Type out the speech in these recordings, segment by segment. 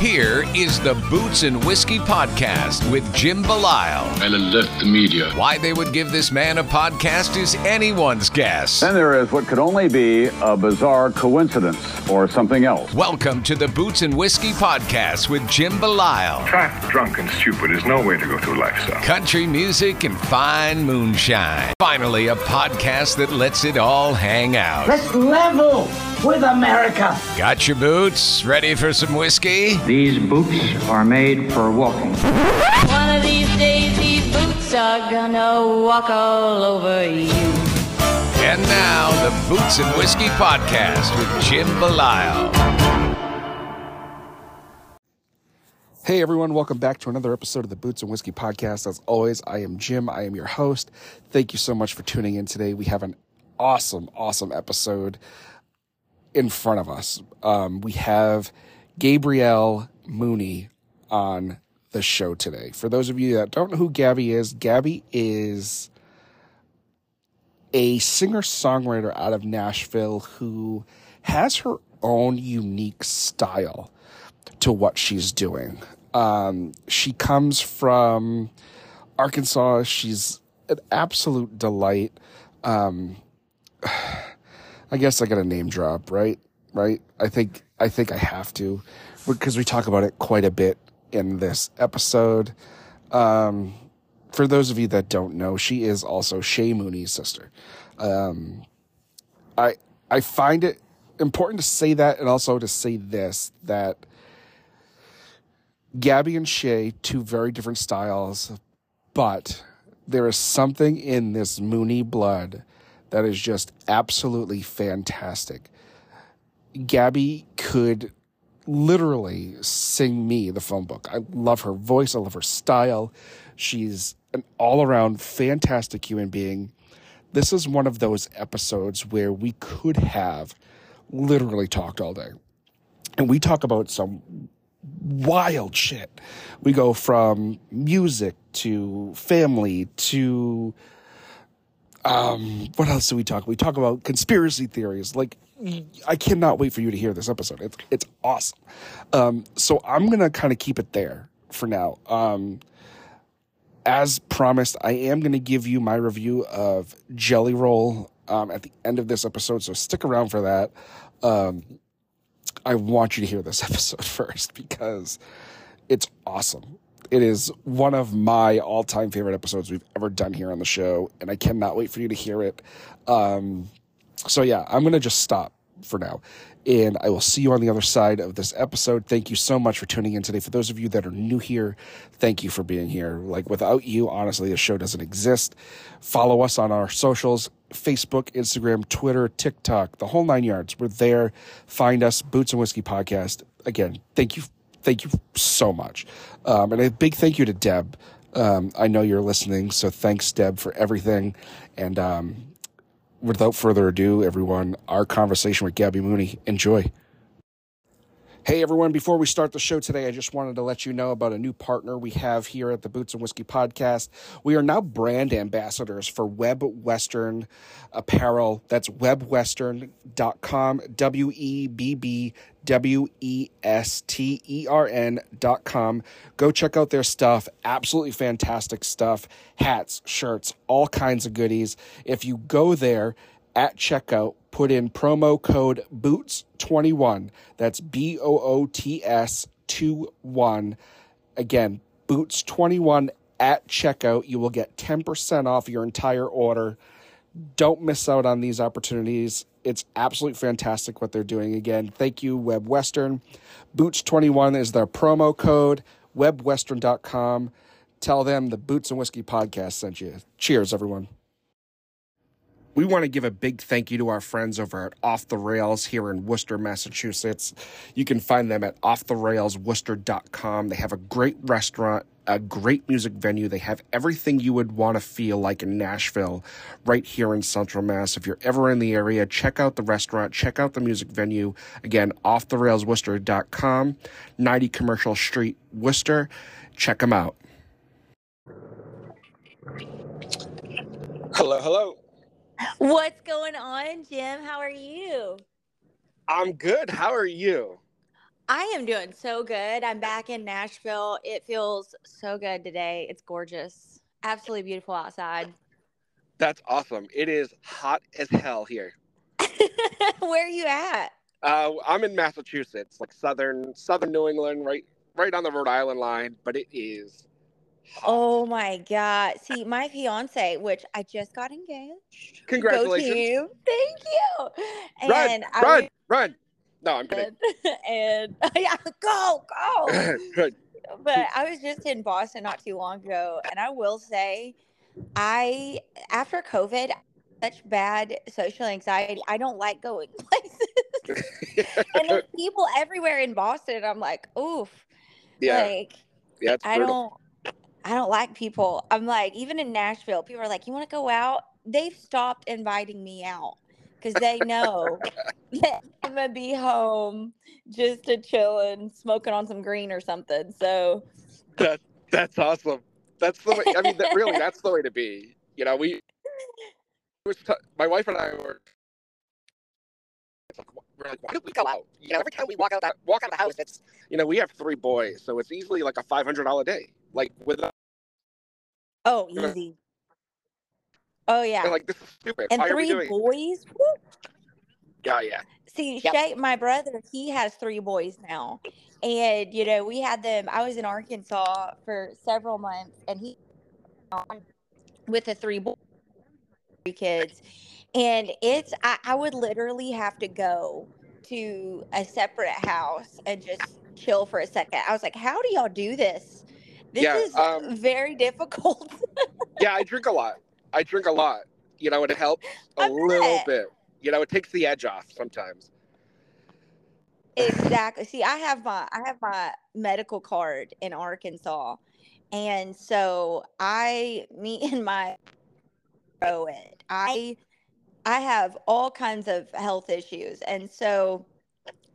here is the Boots and Whiskey Podcast with Jim Belisle. and alert the media. Why they would give this man a podcast is anyone's guess. Then there is what could only be a bizarre coincidence or something else. Welcome to the Boots and Whiskey Podcast with Jim Belisle. Fat, drunk, and stupid is no way to go through life, sir. Country music and fine moonshine. Finally, a podcast that lets it all hang out. Let's level with America. Got your boots? Ready for some whiskey? These boots are made for walking. One of these days, these boots are gonna walk all over you. And now, the Boots and Whiskey Podcast with Jim Belisle. Hey everyone, welcome back to another episode of the Boots and Whiskey Podcast. As always, I am Jim. I am your host. Thank you so much for tuning in today. We have an awesome, awesome episode in front of us. Um, we have Gabrielle Mooney on the show today. For those of you that don't know who Gabby is, Gabby is a singer songwriter out of Nashville who has her own unique style to what she's doing. Um, she comes from Arkansas. She's an absolute delight. Um, I guess I got a name drop, right? Right? I think I think I have to because we talk about it quite a bit in this episode. Um, for those of you that don't know, she is also Shay Mooney's sister. Um, I I find it important to say that and also to say this that Gabby and Shay, two very different styles, but there is something in this Mooney blood that is just absolutely fantastic. Gabby could literally sing me the phone book. I love her voice, I love her style. She's an all around fantastic human being. This is one of those episodes where we could have literally talked all day. And we talk about some wild shit. We go from music to family to um what else do we talk? We talk about conspiracy theories. Like I cannot wait for you to hear this episode. It's it's awesome. Um so I'm to kind of keep it there for now. Um as promised, I am to give you my review of Jelly Roll um, at the end of this episode, so stick around for that. Um, I want you to hear this episode first because it's awesome. It is one of my all time favorite episodes we've ever done here on the show, and I cannot wait for you to hear it. Um, so, yeah, I'm going to just stop for now. And I will see you on the other side of this episode. Thank you so much for tuning in today. For those of you that are new here, thank you for being here. Like, without you, honestly, the show doesn't exist. Follow us on our socials Facebook, Instagram, Twitter, TikTok, the whole nine yards. We're there. Find us, Boots and Whiskey Podcast. Again, thank you. Thank you so much. Um, and a big thank you to Deb. Um, I know you're listening, so thanks, Deb, for everything. And um, without further ado, everyone, our conversation with Gabby Mooney. Enjoy. Hey everyone, before we start the show today, I just wanted to let you know about a new partner we have here at the Boots and Whiskey podcast. We are now brand ambassadors for Webb Western Apparel. That's webbwestern.com, W E B B W E S T E R N.com. Go check out their stuff. Absolutely fantastic stuff. Hats, shirts, all kinds of goodies. If you go there, at checkout, put in promo code BOOTS21. That's B O O T S 2 1. Again, BOOTS21 at checkout. You will get 10% off your entire order. Don't miss out on these opportunities. It's absolutely fantastic what they're doing. Again, thank you, Webb Western. Boots21 is their promo code, webbwestern.com. Tell them the Boots and Whiskey podcast sent you. Cheers, everyone. We want to give a big thank you to our friends over at Off the Rails here in Worcester, Massachusetts. You can find them at offtherailsworcester.com. They have a great restaurant, a great music venue. They have everything you would want to feel like in Nashville right here in Central Mass. If you're ever in the area, check out the restaurant, check out the music venue. Again, offtherailsworcester.com, 90 Commercial Street, Worcester. Check them out. Hello, hello. What's going on, Jim? How are you? I'm good. How are you? I am doing so good. I'm back in Nashville. It feels so good today. It's gorgeous. Absolutely beautiful outside. That's awesome. It is hot as hell here. Where are you at? Uh, I'm in Massachusetts, like southern southern New England, right right on the Rhode Island line, but it is. Oh my God. See, my fiance, which I just got engaged. Congratulations. Thank you. Run, And I run, was- run. No, I'm kidding. and yeah, go, go. But I was just in Boston not too long ago, and I will say, I after COVID, such bad social anxiety. I don't like going places, and there's people everywhere in Boston. I'm like, oof, yeah, like yeah, I don't, I don't like people. I'm like, even in Nashville, people are like, you want to go out? They've stopped inviting me out because they know that I'm gonna be home just to chill and smoking on some green or something. So. That that's awesome. That's the way. I mean, that, really, that's the way to be. You know, we. was t- my wife and I were. like, We're like, why do we go out? You know, every time we walk out that walk out of the house, it's you know we have three boys, so it's easily like a five hundred dollar day. Like with Oh, easy. Oh yeah. like this is stupid. and why are we three doing? boys. Woo. Yeah, yeah. See, Yep. Shay, my brother, he has three boys now, and you know we had them. I was in Arkansas for several months, and he with the three boys, three kids, and it's I, I would literally have to go to a separate house and just chill for a second. I was like, how do y'all do this? This Yeah, is um, very difficult. Yeah, I drink a lot. I drink a lot. You know, it helps a I little bet. bit. You know, it takes the edge off sometimes. Exactly. See, I have my I have my medical card in Arkansas. And so I me and my it. I I have all kinds of health issues. And so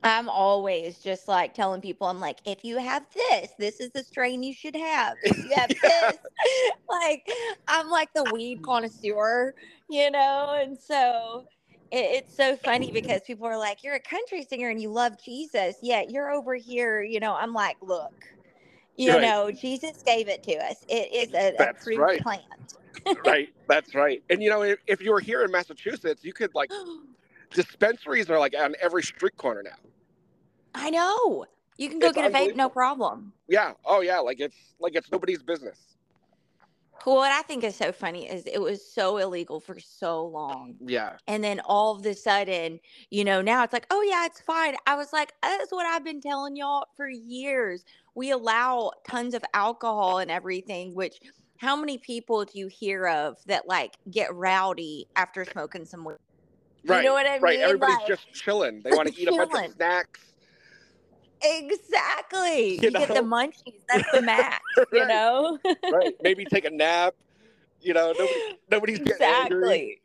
I'm always just like telling people, I'm like, if you have this, this is the strain you should have. If you have this, like, I'm like the weed connoisseur, you know? And so it, it's so funny because people are like, you're a country singer and you love Jesus, yet you're over here, you know? I'm like, look, you Right. know, Jesus gave it to us. It is a That's approved right. plant. right. That's right. And you know, if, if you were here in Massachusetts, you could like dispensaries are like on every street corner now. I know. You can go It's get a vape, no problem. Yeah. Oh yeah. Like it's like it's nobody's business. Well, what I think is so funny is it was so illegal for so long. Yeah. And then all of a sudden, you know, now it's like, oh, yeah, it's fine. I was like, that's what I've been telling y'all for years. We allow tons of alcohol and everything, which how many people do you hear of that like get rowdy after smoking some weed? Right. You know what I right. mean? Everybody's Like- just chilling. They want to eat a bunch of snacks. Exactly. You You, get the munchies. That's the max, you know? Right. Maybe take a nap. You know, nobody, nobody's. Exactly.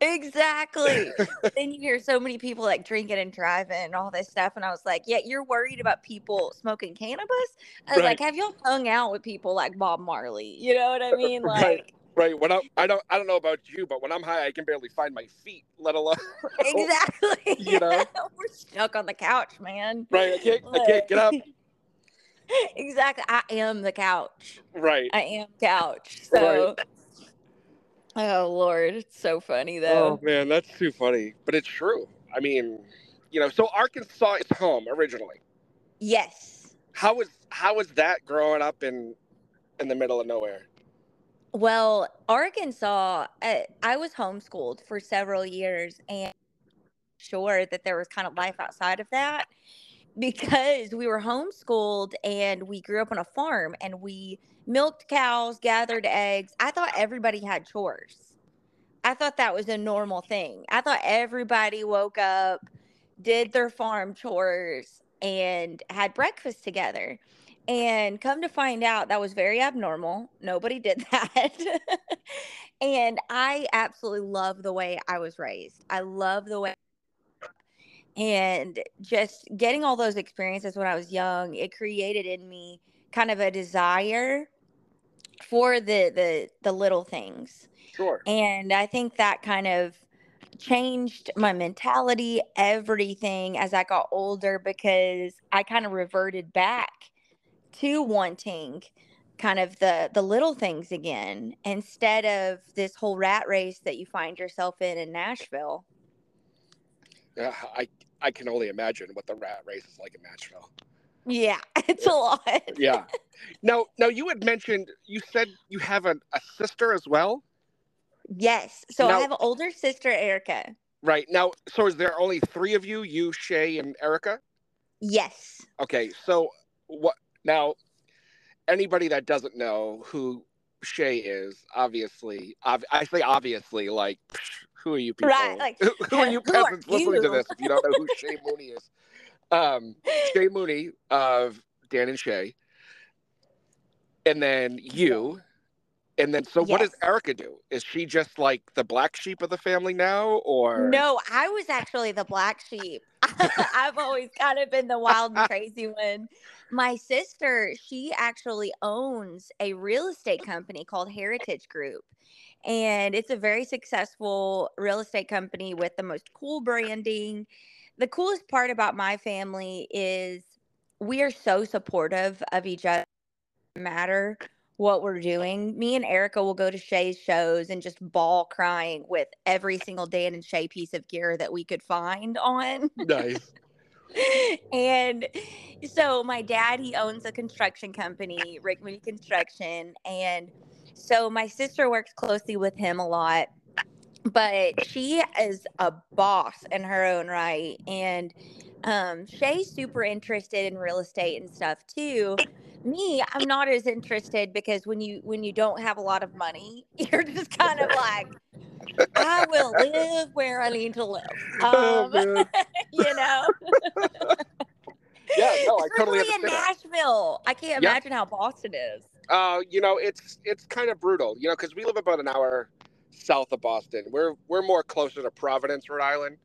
Exactly. then you hear so many people like drinking and driving and all this stuff. And I was like, yeah, you're worried about people smoking cannabis? I was like, have y'all hung out with people like Bob Marley? You know what I mean? Like, Right. Right. When I, I don't, I don't know about you, but when I'm high, I can barely find my feet, let alone. exactly. You know? We're stuck on the couch, man. Right. I can't, I can't get up. exactly. I am the couch. Right. I am couch. So, oh, Lord. It's so funny, oh, though. Oh man, that's too funny, but it's true. I mean, you know, so Arkansas is home originally. Yes. How was how was that growing up in in the middle of nowhere? Well, Arkansas, uh, I was homeschooled for several years and sure that there was kind of life outside of that because we were homeschooled and we grew up on a farm and we milked cows, gathered eggs. I thought everybody had chores. I thought that was a normal thing. I thought everybody woke up, did their farm chores, and had breakfast together. And come to find out, that was very abnormal. Nobody did that. and I absolutely love the way I was raised. I love the way. And just getting all those experiences when I was young, it created in me kind of a desire for the the the little things Sure. and i think that kind of changed my mentality, everything as I got older because I kind of reverted back to wanting kind of the the little things again instead of this whole rat race that you find yourself in in Nashville. Yeah, I I can only imagine what the rat race is like in Nashville. Yeah, it's a lot. Yeah. Now, now you had mentioned you said you have a, a sister as well, Yes. So Now- I have an older sister, Erica. right? Now, so is there only three of you? You, Shay, and Erica. Yes. Okay. So what now? Anybody that doesn't know who Shay is, obviously, ob- I say obviously, like, who are you people? Right, like, who, who are you who are peasants listening to this if you don't know who Shay Mooney is? Um, Shay Mooney of Dan and Shay, and then you, and then so what does Erica do? Is she just like the black sheep of the family now, or No, I was actually the black sheep. I've always kind of been the wild and crazy one. My sister, she actually owns a real estate company called Heritage Group. And it's a very successful real estate company with the most cool branding. The coolest part about my family is we are so supportive of each other, matter what we're doing. Me and Erica will go to Shay's shows and just bawl crying with every single Dan and Shay piece of gear that we could find on. nice? and so my dad, he owns a construction company, Rick Mooney Construction. And so my sister works closely with him a lot. But she is a boss in her own right. And um, Shay's super interested in real estate and stuff too. Me, I'm not as interested because when you when you don't have a lot of money, you're just kind of like, I will live where I need to live. Oh, Um, man. you know. Yeah, no, I totally in. Nashville. I can't Yeah. imagine how Boston is. Uh, you know, it's it's kind of brutal, you know, because we live about an hour south of Boston. We're we're more closer to Providence, Rhode Island.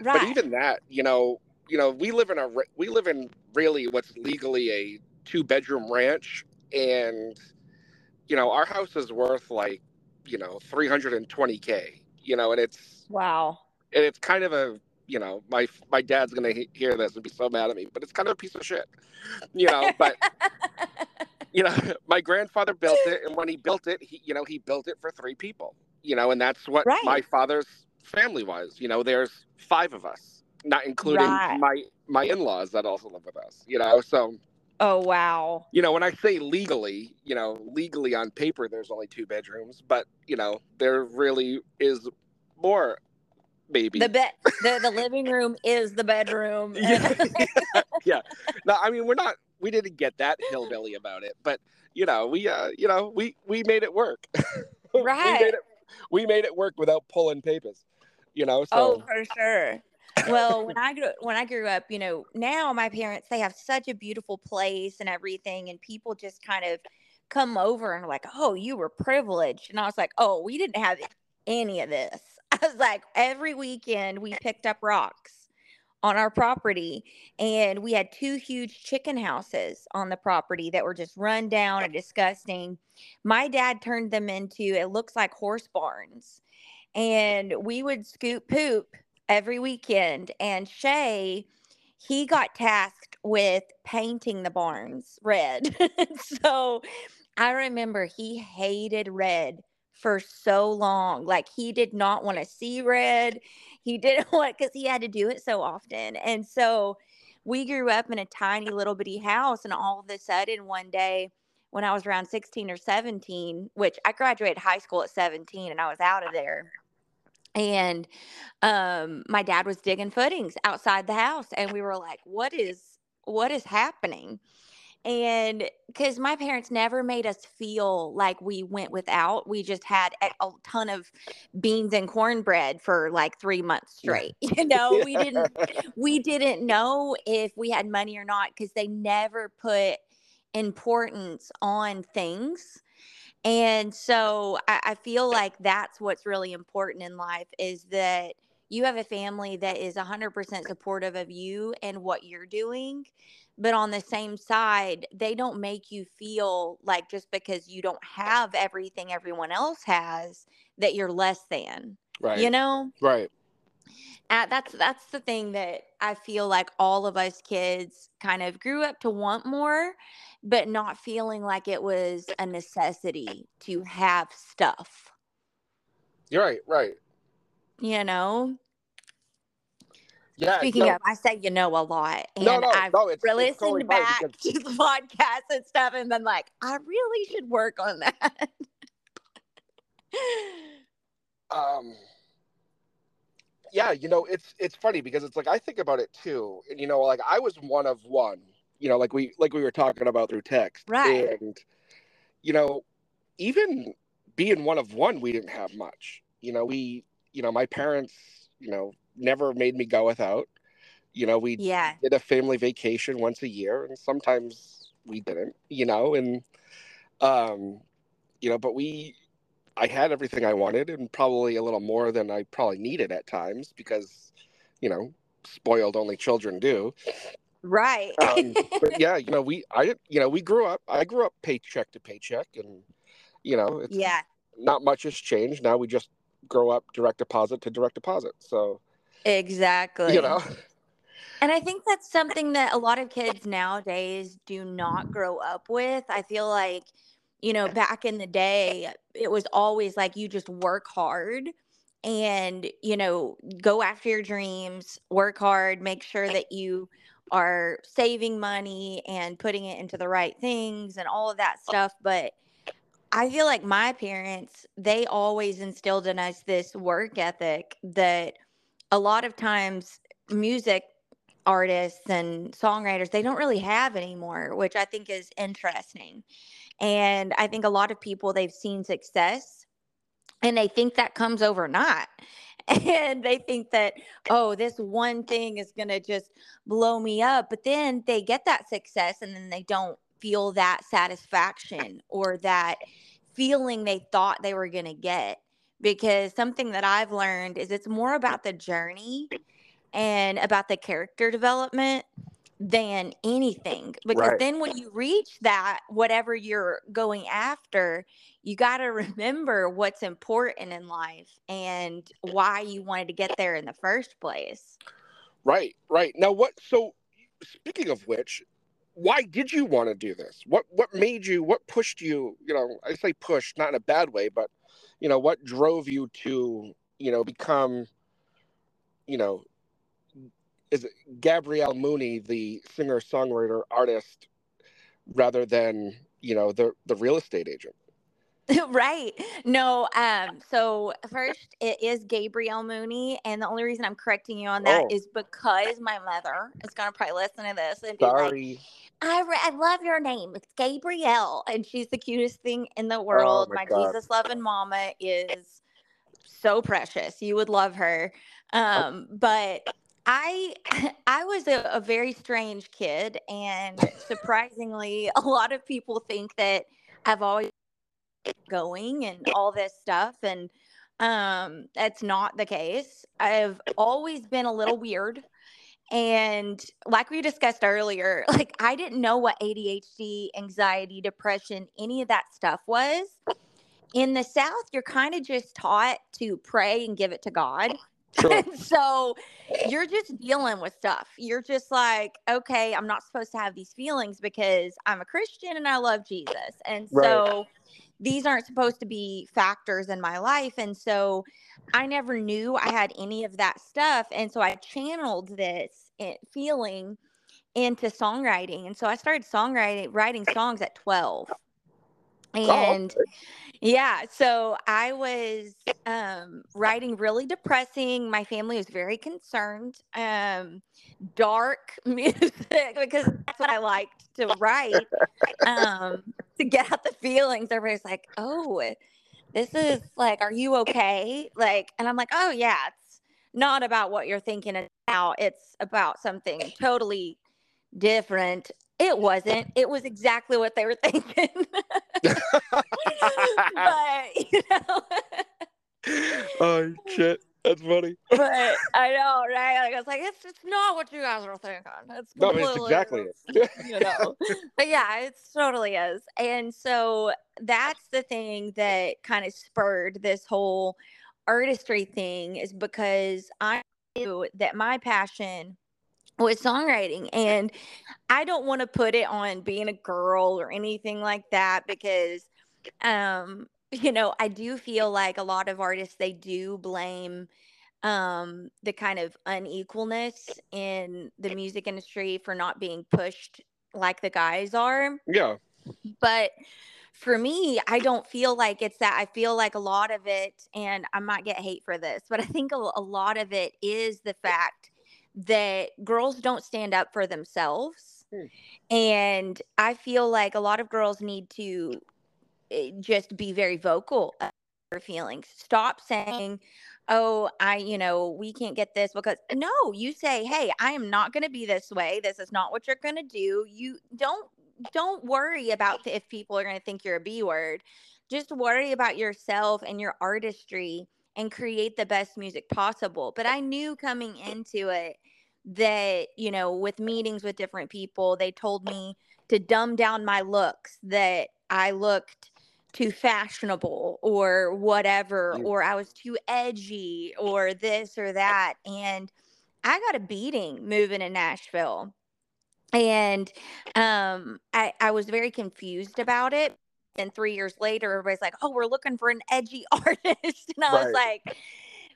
Right. But even that, you know, you know, we live in a we live in really what's legally a two bedroom ranch, and you know, our house is worth like you know 320k, you know, and it's wow. and it's kind of a you know my my dad's gonna he- hear this and be so mad at me, but it's kind of a piece of shit, you know. But you know, my grandfather built it, and when he built it, he you know he built it for three people, you know, and that's what Right. my father's family was. You know, there's five of us, not including Right. my my in-laws that also live with us. You know, so oh wow. you know when I say legally, you know, legally on paper, there's only two bedrooms, but you know, there really is more. Maybe The bed the, the living room is the bedroom. yeah, yeah. No, I mean we're not. We didn't get that hillbilly about it, but you know, we uh, you know, we we made it work. we Right. made it. We made it work without pulling papers. You know, Oh, so for sure. Well, when I grew when I grew up, you know, now my parents they have such a beautiful place and everything, and people just kind of come over and like, "Oh, you were privileged," and I was like, "Oh, we didn't have any of this." I was like, every weekend we picked up rocks on our property, and we had two huge chicken houses on the property that were just run down and disgusting. My dad turned them into it looks like horse barns and we would scoop poop every weekend. And Shay, he got tasked with painting the barns red. so I remember he hated red for so long. Like he did not want to see red. He didn't want because he had to do it so often. And so we grew up in a tiny little bitty house, and all of a sudden one day when I was around 16 or 17, which I graduated high school at 17 and I was out of there. And um, my dad was digging footings outside the house, and we were like, "What is what is happening?" And because my parents never made us feel like we went without, we just had a, ton of beans and cornbread for like three months straight. You know, we didn't we didn't know if we had money or not because they never put importance on things. And so I, I feel like that's what's really important in life is that you have a family that is 100% supportive of you and what you're doing. But on the same side, they don't make you feel like just because you don't have everything everyone else has, that you're less than. Right. You know? Right. Uh, that's that's the thing that I feel like all of us kids kind of grew up to want more, but not feeling like it was a necessity to have stuff. You're right. Right. You know. Yeah. Speaking no, of, I say you know a lot, and no, no, I've no. It's, it's listened totally back because- to the podcast and stuff, and been like, I really should work on that. um yeah you know it's it's funny because it's like i think about it too and you know like i was one of one you know like we like we were talking about through text Right. and you know even being one of one we didn't have much you know we you know my parents you know never made me go without. You know we yeah, did a family vacation once a year and sometimes we didn't you know and um you know but we i had everything i wanted and probably a little more than i probably needed at times because you know spoiled only children do. Right. um, but yeah you know we i you know we grew up i grew up paycheck to paycheck and you know it's yeah, not much has changed. Now we just grow up direct deposit to direct deposit. So exactly. you know And I think that's something that a lot of kids nowadays do not grow up with. I feel like, you know, back in the day, it was always like you just work hard and, you know, go after your dreams, work hard, make sure that you are saving money and putting it into the right things and all of that oh. stuff. But I feel like my parents, they always instilled in us this work ethic that a lot of times music artists and songwriters they don't really have anymore which i think is interesting. And i think a lot of people they've seen success and they think that comes overnight. And they think that oh this one thing is going to just blow me up. But then they get that success and then they don't feel that satisfaction or that feeling they thought they were going to get because something that i've learned is it's more about the journey and about the character development than anything because Right. then when you reach that whatever you're going after you got to remember what's important in life and why you wanted to get there in the first place Right, right. Now what so speaking of which, why did you want to do this? What what made you what pushed you, you know, I say push not in a bad way, but you know, what drove you to, you know, become you know, is Gabrielle Mooney, the singer, songwriter, artist, rather than, you know, the the real estate agent? right. No, um, so first it is Gabrielle Mooney, and the only reason I'm correcting you on that Oh. is because my mother is gonna probably listen to this and be like, Sorry. I, re- I love your name. It's Gabrielle, and she's the cutest thing in the world. Oh my my Jesus loving mama is so precious. You would love her. Um, but I I was a, a very strange kid, and surprisingly, a lot of people think that I've always going and all this stuff, and um, that's not the case. I've always been a little weird. And like we discussed earlier, like I didn't know what ADHD, anxiety, depression, any of that stuff was. In the South, you're kind of just taught to pray and give it to God. Sure. And so you're just dealing with stuff. You're just like, okay, I'm not supposed to have these feelings because I'm a Christian and I love Jesus. And Right. so these aren't supposed to be factors in my life. And so I never knew I had any of that stuff. And so I channeled this feeling into songwriting. And so I started songwriting, writing songs at 12. Oh, And yeah, so I was um, writing really depressing. My family was very concerned. Um, dark music because that's what I liked to write um, to get out the feelings. Everybody's like, "Oh, this is like, are you okay?" Like, and I'm like, "Oh yeah, not about what you're thinking now. It's about something totally different." It wasn't. It was exactly what they were thinking. but you know, oh shit. That's funny. but I know, right? Like I was like, it's it's not what you guys are thinking. It's No, it's exactly it. you know. but yeah, it totally is. And so that's the thing that kind of spurred this whole artistry thing is because I knew that my passion was songwriting and I don't want to put it on being a girl or anything like that because um you know, I do feel like a lot of artists they do blame um the kind of unequalness in the music industry for not being pushed like the guys are. Yeah. But for me, I don't feel like it's that. I feel like a lot of it, and I might get hate for this, but I think a, a lot of it is the fact that girls don't stand up for themselves. Hmm. And I feel like a lot of girls need to eh, just be very vocal about their feelings. Stop saying, oh, I, you know, we can't get this because no, you say, hey, I am not going to be this way. This is not what you're going to do. You don't don't worry about if people are going to think you're a B word. Just worry about yourself and your artistry and create the best music possible. But I knew coming into it that, you know, with meetings with different people, they told me to dumb down my looks, that I looked too fashionable or whatever, or I was too edgy or this or that. And I got a beating moving to Nashville and um I, I was very confused about it. And three years later everybody's like oh we're looking for an edgy artist. And i was like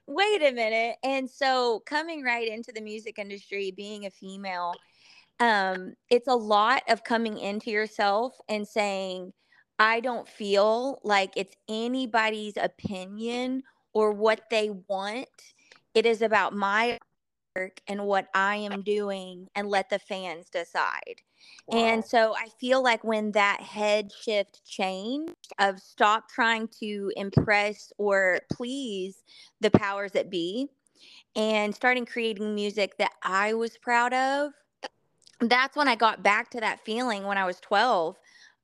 wait a minute. And so coming right into the music industry being a female um it's a lot of coming into yourself and saying i don't feel like it's anybody's opinion or what they want. It is about my and what I am doing and let the fans decide. And so I feel like when that head shift changed of stop trying to impress or please the powers that be and starting creating music that I was proud of, that's when I got back to that feeling when I was 12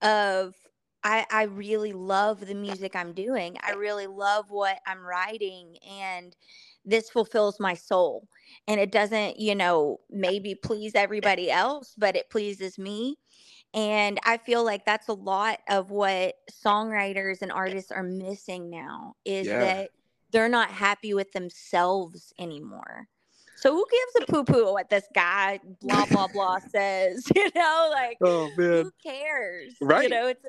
of I, I really love the music I'm doing. I really love what I'm writing and this fulfills my soul and it doesn't you know maybe please everybody else but it pleases me and i feel like that's a lot of what songwriters and artists are missing now is Yeah. that they're not happy with themselves anymore. So who gives a poo poo what this guy blah blah blah says you know like Oh who cares? Right. you know it's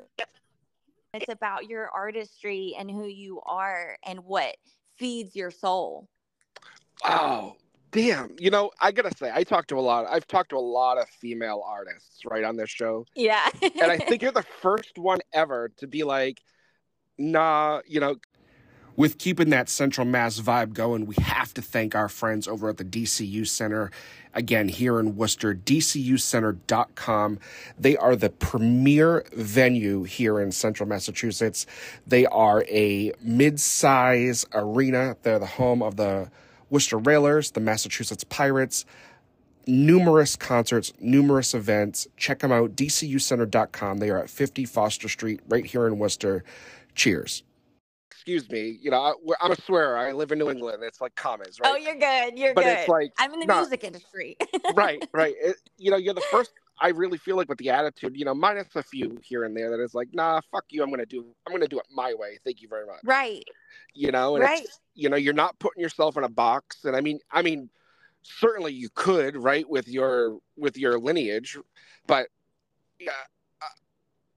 it's about your artistry and who you are and what feeds your soul Wow. Damn. You know, I gotta say, I talked to a lot. I've talked to a lot of female artists right on this show, yeah and I think you're the first one ever to be like, nah. You know, With keeping that Central Mass vibe going, we have to thank our friends over at the DCU Center. Again, here in Worcester, DCUcenter.com. They are the premier venue here in central Massachusetts. They are a mid size arena. They're the home of the Worcester Railers, the Massachusetts Pirates, numerous concerts, numerous events. Check them out, DCUcenter.com. They are at 50 Foster Street, right here in Worcester. Cheers. excuse me. You know, I, I'm a swearer. I live in New England. It's like commas, oh, right? Oh, you're good. You're but good. it's like I'm in the nah, music industry. right, right. It, you know, you're the first. I really feel like with the attitude, you know, minus a few here and there that is like, nah, fuck you. I'm gonna do. I'm gonna do it my way. Thank you very much. right. You know, and Right. You know, you're not putting yourself in a box. And I mean, I mean, certainly you could, right, with your with your lineage, but uh,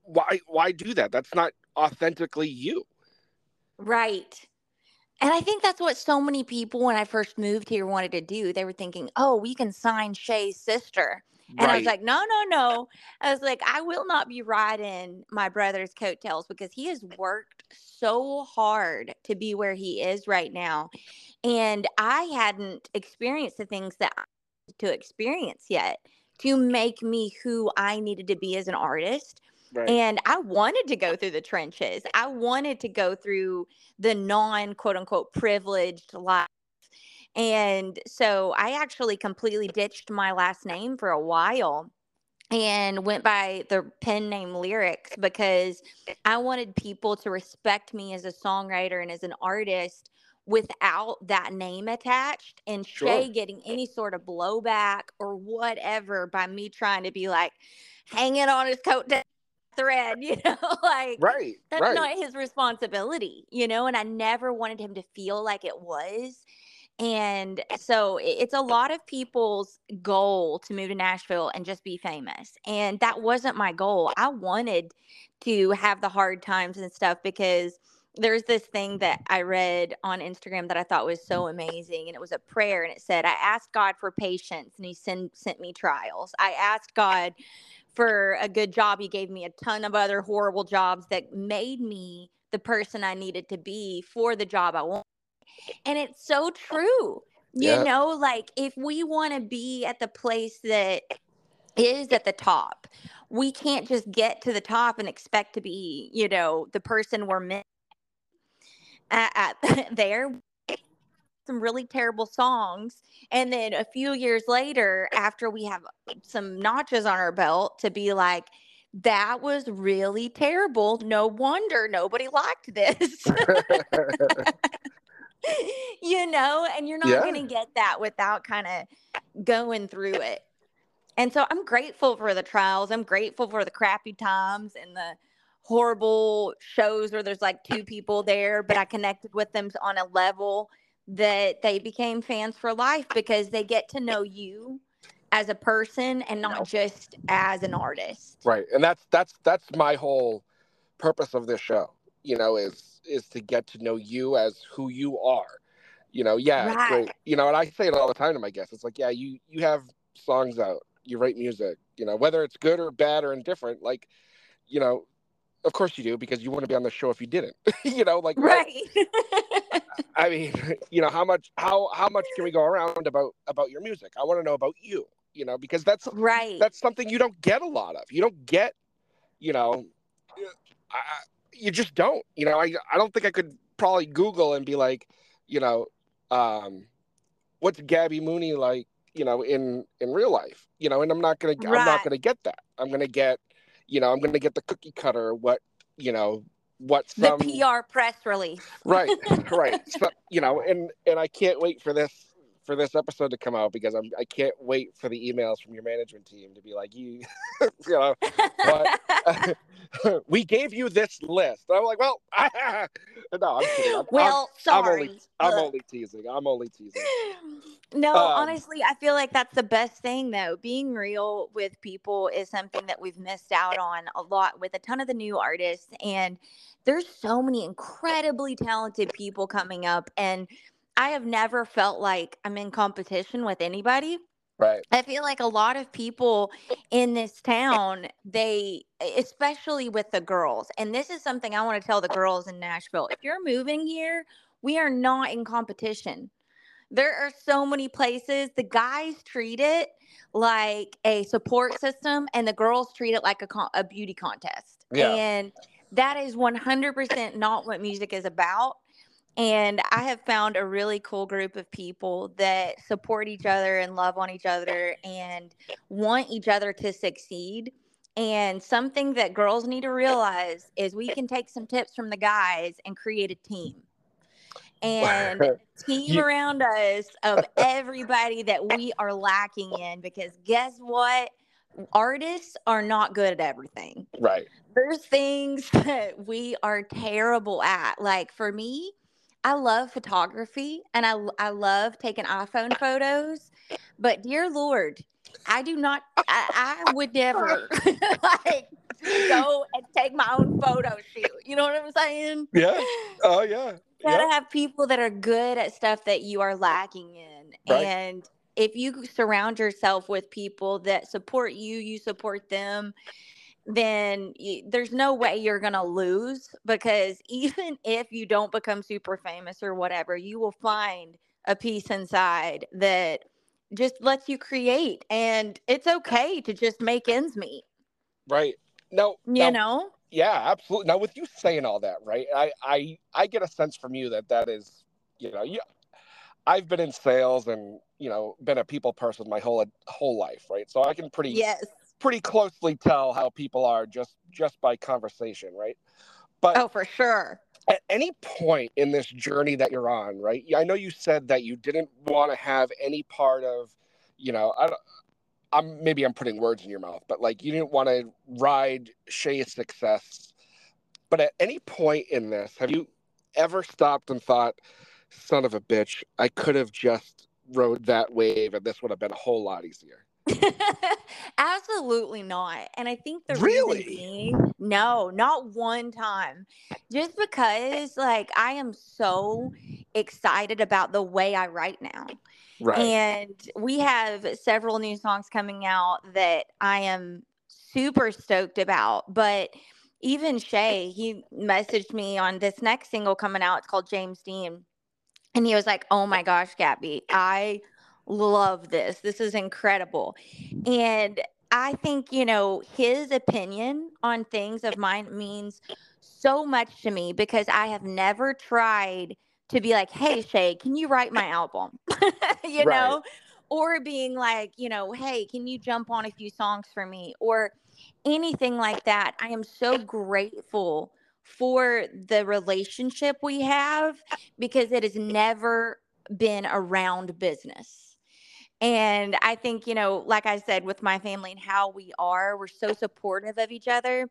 why why do that? That's not authentically you. Right. And I think that's what so many people when I first moved here wanted to do. They were thinking, oh, we can sign Shay's sister. And I was like, no, no, no. I was like, I will not be riding my brother's coattails because he has worked so hard to be where he is right now. And I hadn't experienced the things that I to experience yet to make me who I needed to be as an artist. right. And I wanted to go through the trenches. I wanted to go through the non quote unquote privileged life. And so I actually completely ditched my last name for a while and went by the pen name Lyrics because I wanted people to respect me as a songwriter and as an artist without that name attached and Shay Sure. getting any sort of blowback or whatever by me trying to be like hanging on his coat thread, you know, like Right. that's right. not his responsibility, you know, and I never wanted him to feel like it was. And so it's a lot of people's goal to move to Nashville and just be famous. And that wasn't my goal. I wanted to have the hard times and stuff because there's this thing that I read on Instagram that I thought was so amazing. And it was a prayer. And it said, I asked God for patience and he sent, sent me trials. I asked God for a good job. He gave me a ton of other horrible jobs that made me the person I needed to be for the job I want. And it's so true. You know, like if we want to be at the place that is at the top, we can't just get to the top and expect to be, you know, the person we're meant at, at there. Some really terrible songs. And then a few years later, after we have some notches on our belt, to be like, that was really terrible. No wonder nobody liked this. you know, and you're not Yeah. going to get that without kind of going through it. And so I'm grateful for the trials. I'm grateful for the crappy times and the horrible shows where there's like two people there, but I connected with them on a level that they became fans for life because they get to know you as a person and not just as an artist. Right. And that's that's that's my whole purpose of this show, you know, is is to get to know you as who you are. You know, yeah, Right. great. You know, and I say it all the time to my guests. It's like, yeah, you you have songs out, you write music, you know, whether it's good or bad or indifferent, like, you know, of course you do because you wouldn't be on the show if you didn't. you know, like I- Right. I mean, you know, how much how how much can we go around about about your music? I want to know about you, you know, because that's right. that's something you don't get a lot of. You don't get, you know, I, I- you just don't. You know, I I don't think I could probably Google and be like, you know, um, what's Gabby Mooney like? You know, in in real life. You know, and I'm not gonna I'm not gonna get that. I'm gonna get, you know, I'm gonna get the cookie cutter. What you know, what the some PR press release. right right so, you know and and i can't wait for this for this episode to come out because i'm i can't wait for the emails from your management team to be like you you know we gave you this list and i'm like well no i'm kidding I'm, well, I'm, sorry. I'm only i'm only teasing i'm only teasing No, Um, honestly, I feel like that's the best thing though. Being real with people is something that we've missed out on a lot with a ton of the new artists. And there's so many incredibly talented people coming up. And I have never felt like I'm in competition with anybody. right I feel like a lot of people in this town, they, especially with the girls, and this is something I want to tell the girls in Nashville if you're moving here, we are not in competition. There are so many places. The guys treat it like a support system, and the girls treat it like a, con- a beauty contest. Yeah. And that is 100% not what music is about. And I have found a really cool group of people that support each other and love on each other and want each other to succeed. And something that girls need to realize is we can take some tips from the guys and create a team. And a team You- around us of everybody that we are lacking in because guess what? Artists are not good at everything right there's things that we are terrible at. Like for me, I love photography and I I love taking iPhone photos, but dear Lord, I do not. I, I would never like go and take my own photo shoot. You know what I'm saying? yeah oh yeah You gotta yeah. have people that are good at stuff that you are lacking in Right. and if you surround yourself with people that support you you support them then y there's no way you're gonna lose because even if you don't become super famous or whatever you will find a peace inside that just lets you create and it's okay to just make ends meet right no you no, know Yeah, absolutely. Now, with you saying all that, right? I I I get a sense from you that that is, you know, you. I've been in sales and you know been a people person my whole whole life, right? So I can pretty yes pretty closely tell how people are just just by conversation, right? But oh for sure at any point in this journey that you're on, right? I know you said that you didn't want to have any part of, you know, I don't, I'm maybe I'm putting words in your mouth, but like you didn't want to ride Shay's success. But at any point in this, have you ever stopped and thought, "Son of a bitch, I could have just rode that wave, and this would have been a whole lot easier." Absolutely not. And I think the Really? reason being, no, not one time. Just because, like, I am so excited about the way I write now. Right. And we have several new songs coming out that I am super stoked about. But even Shay, he messaged me on this next single coming out. It's called James Dean. And he was like, Oh my gosh, Gabby, I love this. This is incredible. And I think, you know, his opinion on things of mine means so much to me because I have never tried to be like, hey, Shay, can you write my album? you Right. know? Or being like, you know, hey, can you jump on a few songs for me? Or anything like that. I am so grateful for the relationship we have because it has never been around business. And I think, you know, like I said, with my family and how we are, we're so supportive of each other.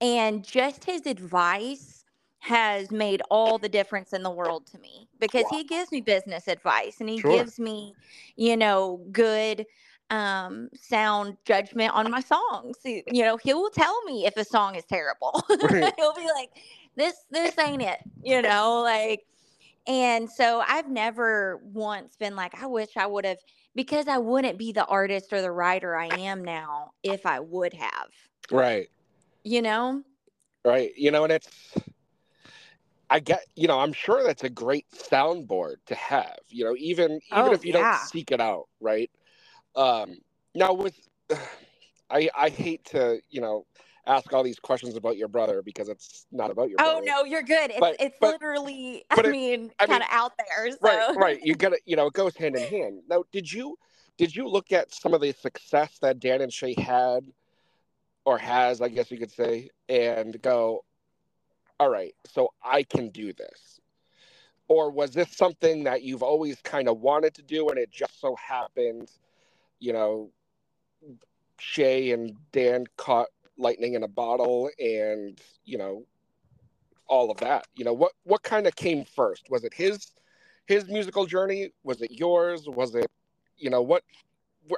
And just his advice has made all the difference in the world to me because he gives me business advice and he Sure. gives me, you know, good um sound judgment on my songs. You know, he will tell me if a song is terrible. He'll be like, This this ain't it, you know, like and so I've never once been like, I wish I would have, because I wouldn't be the artist or the writer I am now if I would have, right. you know? Right. You know, and it's I get, you know, I'm sure that's a great soundboard to have, you know, even even Oh, if you yeah. don't seek it out, right? Um now with I I hate to, you know, ask all these questions about your brother because it's not about your Oh brother. no, you're good. It's But- it's but- literally, but I it- mean, I mean- kind of out there. So Right, right. You gotta you know, it goes hand in hand. Now, did you did you look at some of the success that Dan and Shay had or has, I guess you could say, and go, all right, so I can do this? Or was this something that you've always kind of wanted to do and it just so happened, you know, Shay and Dan caught lightning in a bottle and, you know, all of that. You know, what what kind of came first? Was it his his musical journey? Was it yours? Was it, you know, what?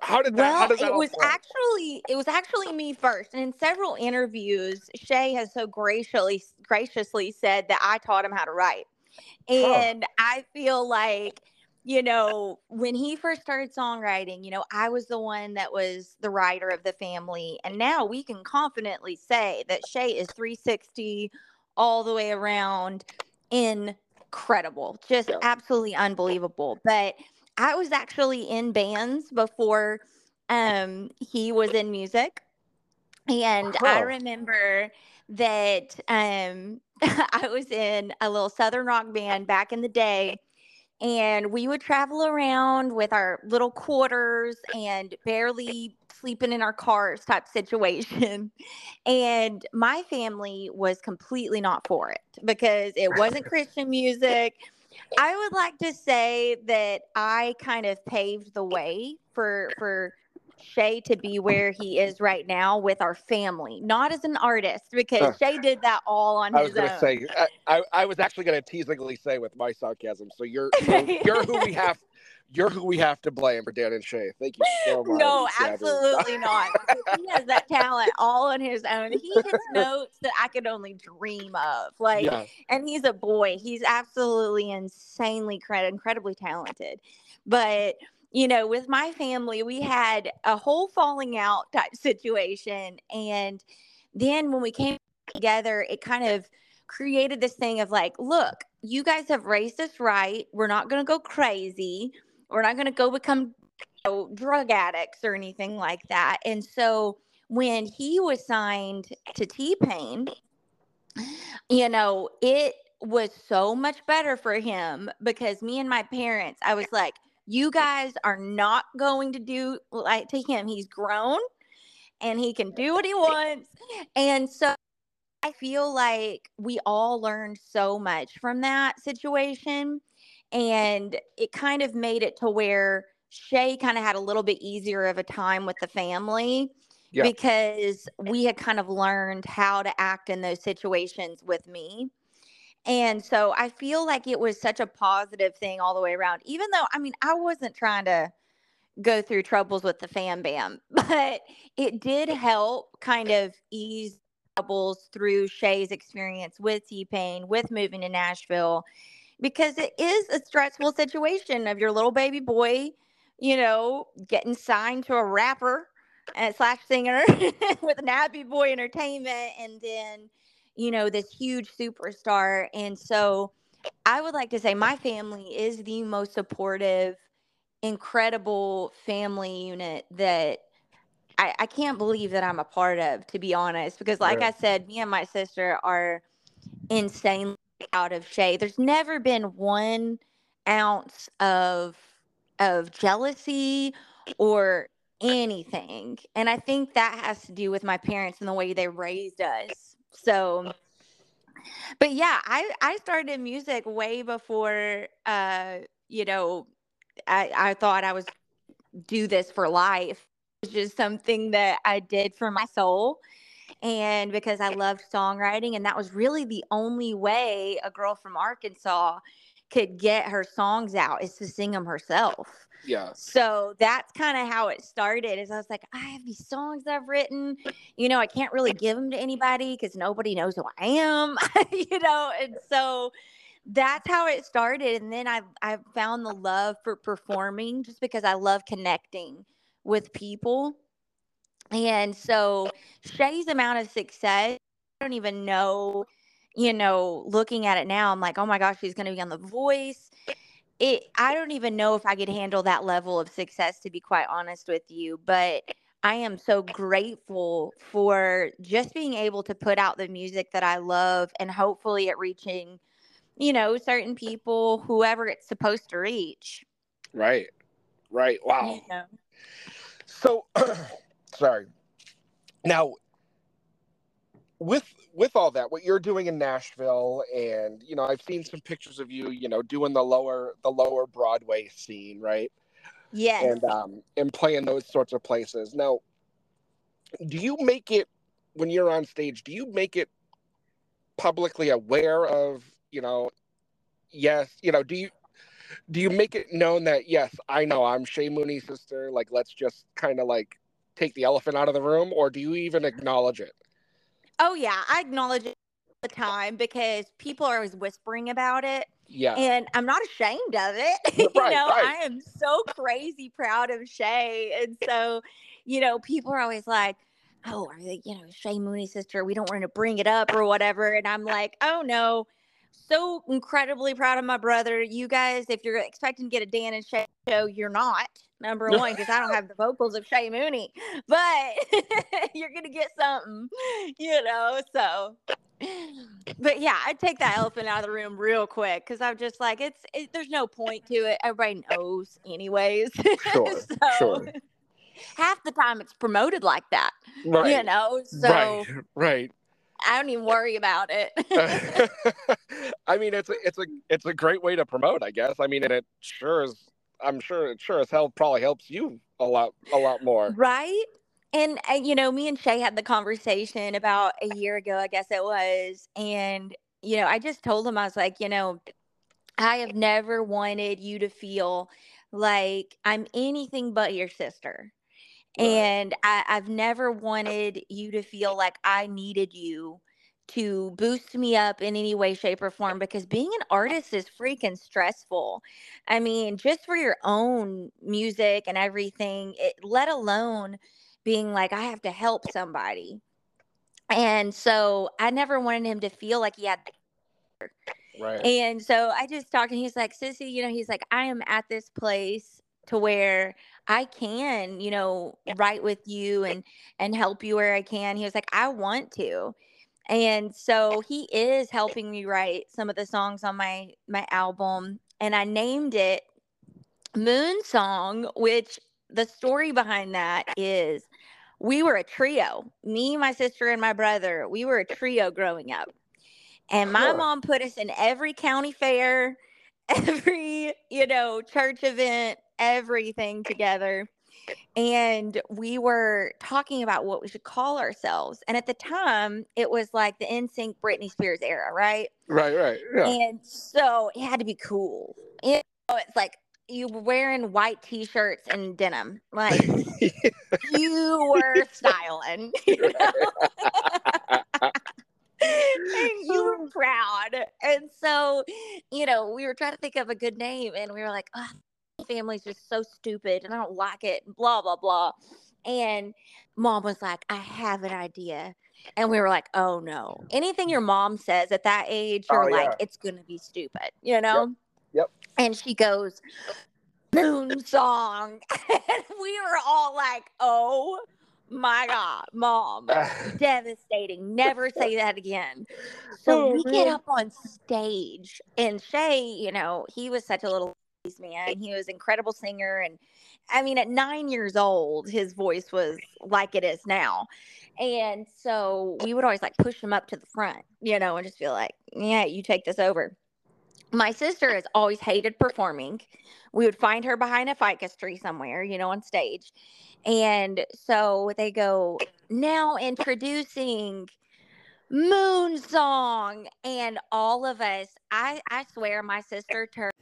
How did that? well, how did that it was play? actually it was actually me first. And in several interviews, Shay has so graciously graciously said that I taught him how to write. And I feel like, you know, when he first started songwriting, you know, I was the one that was the writer of the family. And now we can confidently say that Shay is 360 all the way around incredible. Just Yeah. absolutely unbelievable. But I was actually in bands before um he was in music. And I remember that um I was in a little southern rock band back in the day and we would travel around with our little quarters and barely sleeping in our cars type situation and my family was completely not for it because it wasn't christian music. I would like to say that i kind of paved the way for for Shay to be where he is right now with our family, not as an artist, because. Shay did that all on I his was gonna own. say I, I, I was actually gonna teasingly say with my sarcasm. So you're so you're who we have you're who we have to blame for Dan and Shay. Thank you so much. No, absolutely not. he has that talent all on his own. He hits notes that I could only dream of. Like, yeah. and he's a boy. He's absolutely insanely incredibly talented. But you know, with my family, we had a whole falling out type situation, and then when we came together, it kind of created this thing of like, look, you guys have raised us right. We're not going to go crazy. We're not going to go become you know, drug addicts or anything like that. And so when he was signed to T Pain, you know, it was so much better for him because me and my parents, I was like, you guys are not going to do like to him. He's grown and he can do what he wants. And so I feel like we all learned so much from that situation. And it kind of made it to where Shay kind of had a little bit easier of a time with the family Yeah. because we had kind of learned how to act in those situations with me. And so I feel like it was such a positive thing all the way around, even though, I mean, I wasn't trying to go through troubles with the fan bam, but it did help kind of ease troubles through Shay's experience with T Pain, with moving to Nashville, because it is a stressful situation of your little baby boy, you know, getting signed to a rapper and slash singer with Nappy Boy Entertainment, and then, you know, this huge superstar. And so I would like to say my family is the most supportive incredible family unit that I, I can't believe that I'm a part of, to be honest. Because, like Right. I said, me and my sister are insanely out of shape. There's never been one ounce of of jealousy or anything, and I think that has to do with my parents and the way they raised us. So, but yeah, I I started music way before, uh, you know, I, I thought I was do this for life. It's just something that I did for my soul and because I loved songwriting. And that was really the only way a girl from Arkansas could get her songs out is to sing them herself. Yeah. So that's kind of how it started. Is I was like, I have these songs I've written. You know, I can't really give them to anybody because nobody knows who I am. you know, and so that's how it started. And then I I found the love for performing just because I love connecting with people. And so Shay's amount of success, I don't even know, you know, looking at it now, I'm like, oh my gosh, she's going to be on The Voice. It, I don't even know if I could handle that level of success, to be quite honest with you. But I am so grateful for just being able to put out the music that I love and hopefully it reaching, you know, certain people, whoever it's supposed to reach. Right. Right. Wow. You know? So, sorry. Now, with with all that, what you're doing in Nashville, and you know, I've seen some pictures of you, you know, doing the lower the lower Broadway scene, right? Yes. And um, and playing those sorts of places. Now, do you make it when you're on stage? Do you make it publicly aware of, you know, yes, you know, do you do you make it known that yes, I know I'm Shay Mooney's sister? Like, let's just kind of like take the elephant out of the room, or do you even acknowledge it? Oh yeah, I acknowledge it all the time because people are always whispering about it, Yeah, and I'm not ashamed of it. you know, right. I am so crazy proud of Shay, and so, you know, people are always like, "Oh, are they, you know, Shay Mooney's sister? We don't want to bring it up or whatever," and I'm like, "Oh no." So incredibly proud of my brother. You guys, if you're expecting to get a Dan and Shay show, you're not. Number one, because I don't have the vocals of Shay Mooney, but you're gonna get something, you know. So, but yeah, I'd take that elephant out of the room real quick because I'm just like, it's it, there's no point to it. Everybody knows, anyways. Sure, so, sure. half the time it's promoted like that, right, you know. So right, right. I don't even worry about it. I mean, it's a, it's a it's a great way to promote, I guess. I mean, and it sure is. I'm sure it sure as hell probably helps you a lot a lot more. Right. And, uh, you know, me and Shay had the conversation about a year ago, I guess it was. And, you know, I just told him, I was like, you know, I have never wanted you to feel like I'm anything but your sister. Right. And I, I've never wanted you to feel like I needed you to boost me up in any way, shape, or form because being an artist is freaking stressful. I mean, just for your own music and everything, it, let alone being like, I have to help somebody. And so I never wanted him to feel like he had Right. and so I just talked and he's like, Sissy, you know, he's like, I am at this place to where I can, you know, write with you and and help you where I can. He was like, I want to. And so he is helping me write some of the songs on my my album. And I named it Moon Song, which the story behind that is we were a trio. Me, my sister, and my brother. We were a trio growing up. And my Huh. mom put us in every county fair, every, you know, church event, everything together. And we were talking about what we should call ourselves. And at the time, it was like the NSYNC Britney Spears era, right? Right, right. Yeah. And so it had to be cool. You know, it's like you were wearing white t-shirts and denim. Like you were styling. You know? and you were proud. And so, you know, we were trying to think of a good name and we were like, oh, family's just so stupid and I don't like it, blah, blah, blah. And mom was like, I have an idea. And we were like, oh no. Anything your mom says at that age, you're Oh, like, yeah. it's going to be stupid, you know? Yep. And she goes, Moon Song. and we were all like, oh my God, mom devastating. Never say that again. So Oh, we get up on stage, and Shay, you know, he was such a little man. He was an incredible singer, and I mean, at nine years old, his voice was like it is now. And so we would always like push him up to the front, you know, and just feel like, "Yeah, you take this over." My sister has always hated performing. We would find her behind a ficus tree somewhere, you know, on stage. And so they go, now introducing Moon Song. And all of us, I, I swear, my sister turned.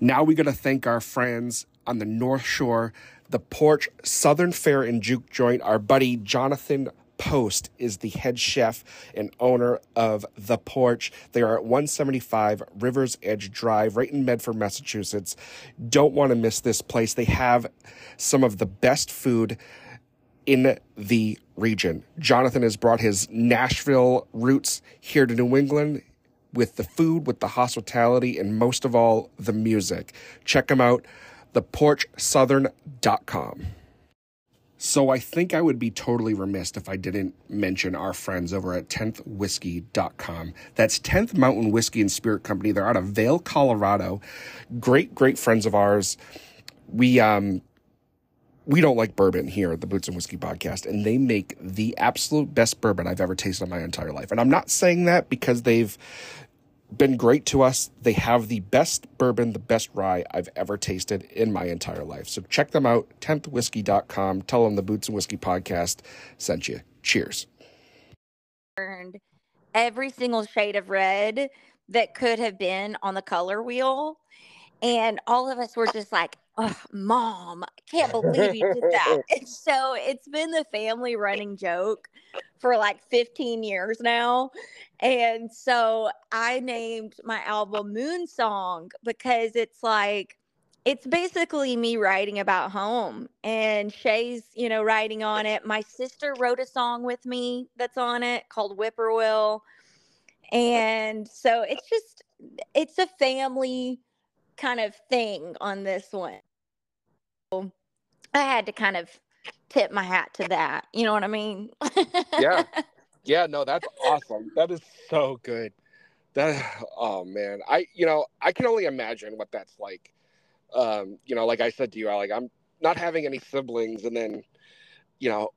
Now we got to thank our friends on the North Shore, the Porch Southern Fare and Juke Joint. Our buddy Jonathan Post is the head chef and owner of The Porch. They are at 175 Rivers Edge Drive, right in Medford, Massachusetts. Don't want to miss this place. They have some of the best food in the region. Jonathan has brought his Nashville roots here to New England with the food, with the hospitality, and most of all, the music. Check them out, theporchsouthern.com. So I think I would be totally remiss if I didn't mention our friends over at 10thwhiskey.com. That's 10th Mountain Whiskey and Spirit Company. They're out of Vail, Colorado. Great, great friends of ours. We um we don't like bourbon here at the Boots and Whiskey podcast, and they make the absolute best bourbon I've ever tasted in my entire life. And I'm not saying that because they've been great to us. They have the best bourbon, the best rye I've ever tasted in my entire life. So check them out, 10thwhiskey.com. Tell them the Boots and Whiskey podcast sent you. Cheers. Burned every single shade of red that could have been on the color wheel. And all of us were just like, oh, mom, I can't believe you did that. And so it's been the family running joke for like 15 years now. And so I named my album Moon Song because it's like, it's basically me writing about home and Shay's, you know, writing on it. My sister wrote a song with me that's on it called Whippoorwill. And so it's just, it's a family kind of thing on this one. So I had to kind of tip my hat to that. You know what I mean? Yeah. Yeah, no, that's awesome. That is so good. That oh man. I you know, I can only imagine what that's like. Um, you know, like I said to you, like I'm not having any siblings and then, you know,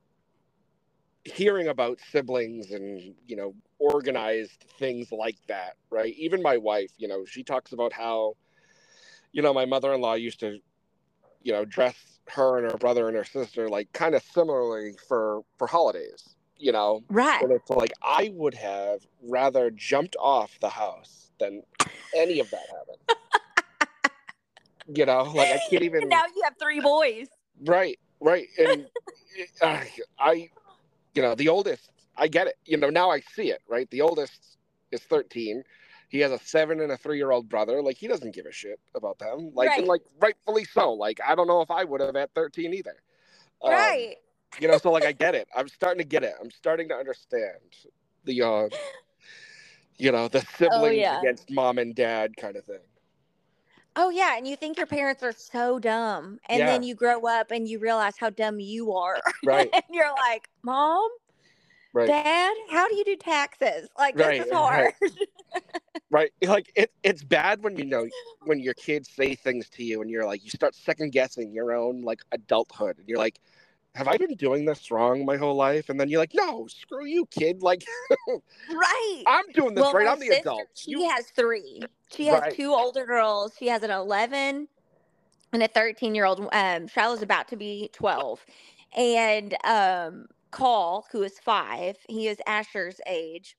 hearing about siblings and, you know, organized things like that, right? Even my wife, you know, she talks about how, you know, my mother-in-law used to, you know, dress her and her brother and her sister like kind of similarly for for holidays you know? Right. and it's like i would have rather jumped off the house than any of that happened. You know? Like i can't even now you have three boys. right right. And uh, i you know the oldest i get it. You know now i see it right? The oldest is 13 he has a seven and a three year old brother. Like he doesn't give a shit about them. Like and like rightfully so. Like i don't know if i would have at 13 either. Um, right. you know so like i get it. I'm starting to get it. I'm starting to understand the uh you know the siblings Oh, yeah. against mom and dad kind of thing. Oh yeah, and you think your parents are so dumb, and then you grow up and you realize how dumb you are, right. And you're like, "Mom, right Dad, how do you do taxes? Like this Right, is hard." right like it, it's bad when you know when your kids say things to you and you're like you start second guessing your own like adulthood and you're like have i been doing this wrong my whole life and then you're like no screw you kid like right. i'm doing this well, right i'm the sister, adult She You- has three. She has Right. two older girls. She has an 11 and a 13 year old. Um, Shiloh's about to be 12, and um, Call, who is five, he is Asher's age.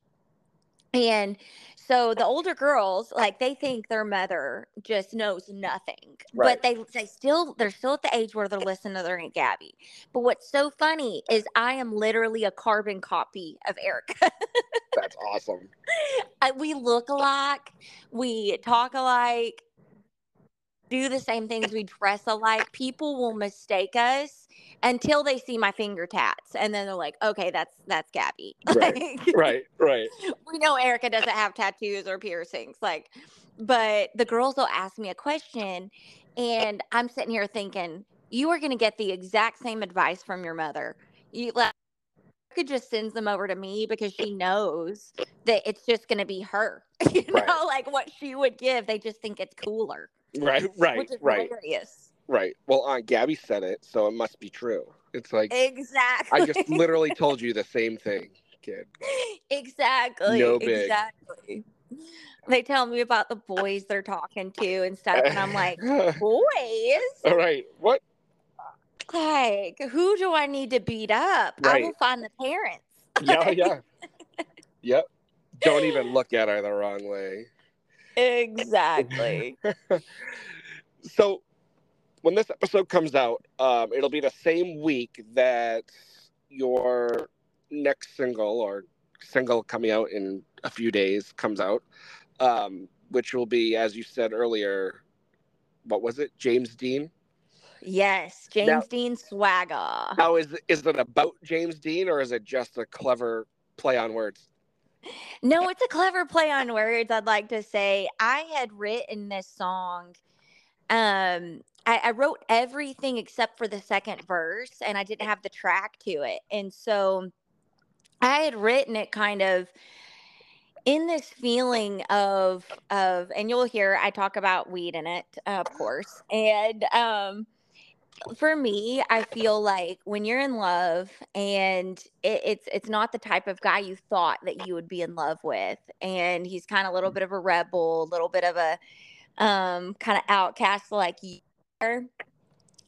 And so the older girls, like they think their mother just knows nothing, Right. but they they still they're still at the age where they're listening to their aunt Gabby. But what's so funny is I am literally a carbon copy of Erica. That's awesome. I, we look alike, we talk alike, do the same things, we dress alike. People will mistake us until they see my finger tats, and then they're like, "Okay, that's that's Gabby." Right. Like, Right, right. we know Erica doesn't have tattoos or piercings, like, but the girls will ask me a question, and I'm sitting here thinking, you are going to get the exact same advice from your mother. You like. Could just sends them over to me because she knows that it's just going to be her. You know, Right. like what she would give. They just think it's cooler, Right, right, right, hilarious. right. Well, Aunt Gabby said it, so it must be true. It's like Exactly. I just literally told you the same thing, kid. exactly. No big. Exactly. They tell me about the boys they're talking to and stuff, and I'm like, boys? All right. What? Like, who do I need to beat up? I will find the parents. Yeah, yeah. yep. Don't even look at her the wrong way. Exactly. So, when this episode comes out, um, it'll be the same week that your next single or single coming out in a few days comes out, um, which will be, as you said earlier, what was it? James Dean. yes, James Now- Dean swagger. Now, is is it about James Dean or is it just a clever play on words? No, it's a clever play on words. I'd like to say I had written this song. Um, I, I wrote everything except for the second verse, and I didn't have the track to it, and so I had written it kind of in this feeling of of, and you'll hear I talk about weed in it, of course, and um for me, I feel like when you're in love and it, it's it's not the type of guy you thought that you would be in love with, and he's kind of a little bit of a rebel, a little bit of a um kind of outcast like you are.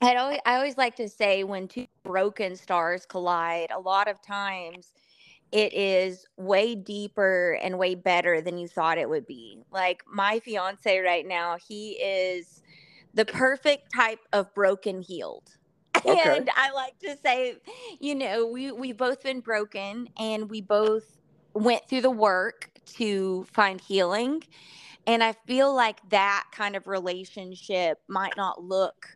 I always I always like to say when two broken stars collide, a lot of times it is way deeper and way better than you thought it would be. Like my fiance right now, he is the perfect type of broken healed. Okay. And I like to say, you know, we we've both been broken and we both went through the work to find healing. And I feel like that kind of relationship might not look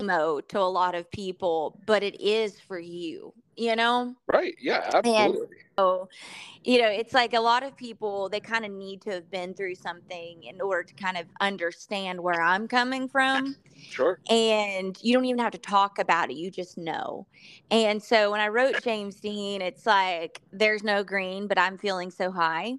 emo to a lot of people, but it is for you, you know? Right. Yeah. Absolutely. So, you know, it's like a lot of people, they kind of need to have been through something in order to kind of understand where I'm coming from. Sure. And you don't even have to talk about it, you just know. And so when I wrote James Dean, it's like, there's no green, but I'm feeling so high.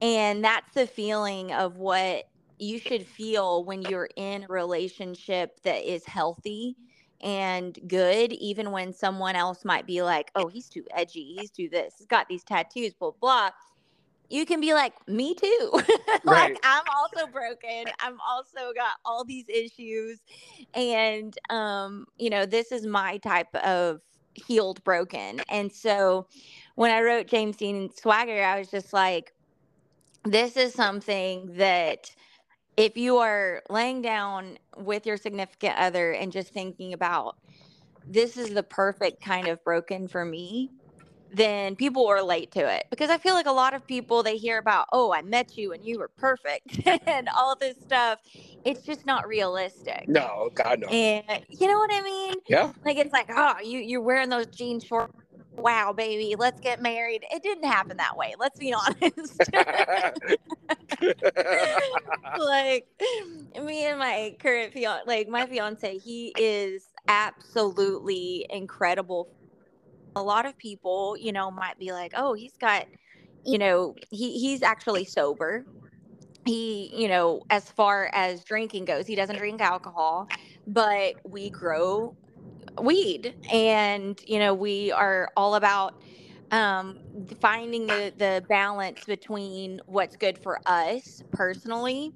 And that's the feeling of what you should feel when you're in a relationship that is healthy and good, even when someone else might be like, oh, he's too edgy, he's too this, he's got these tattoos, blah, blah. You can be like, me too. Right. like, I'm also broken. I'm also got all these issues. And, um, you know, this is my type of healed broken. And so when I wrote James Dean Swagger, I was just like, this is something that if you are laying down with your significant other and just thinking about this is the perfect kind of broken for me, then people will relate to it. Because I feel like a lot of people they hear about, oh, I met you and you were perfect and all this stuff. It's just not realistic. No. God no. And you know what I mean? Yeah. Like it's like, oh, you you're wearing those jeans short. Wow, baby, let's get married. It didn't happen that way. Let's be honest. like me and my current fiance, like my fiance, he is absolutely incredible. A lot of people, you know, might be like, "Oh, he's got, you know, he he's actually sober." He, you know, as far as drinking goes, he doesn't drink alcohol, but we grow weed and you know we are all about um finding the the balance between what's good for us personally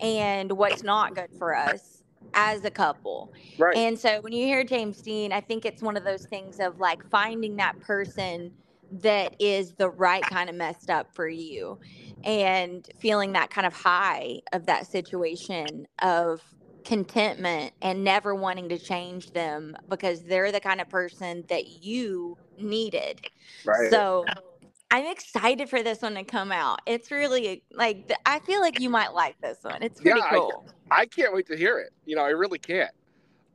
and what's not good for us as a couple. Right. And so when you hear James Dean, I think it's one of those things of like finding that person that is the right kind of messed up for you and feeling that kind of high of that situation of contentment and never wanting to change them because they're the kind of person that you needed. right. So I'm excited for this one to come out. It's really like I feel like you might like this one. It's pretty Yeah, I- cool. I can't wait to hear it. You know, I really can't.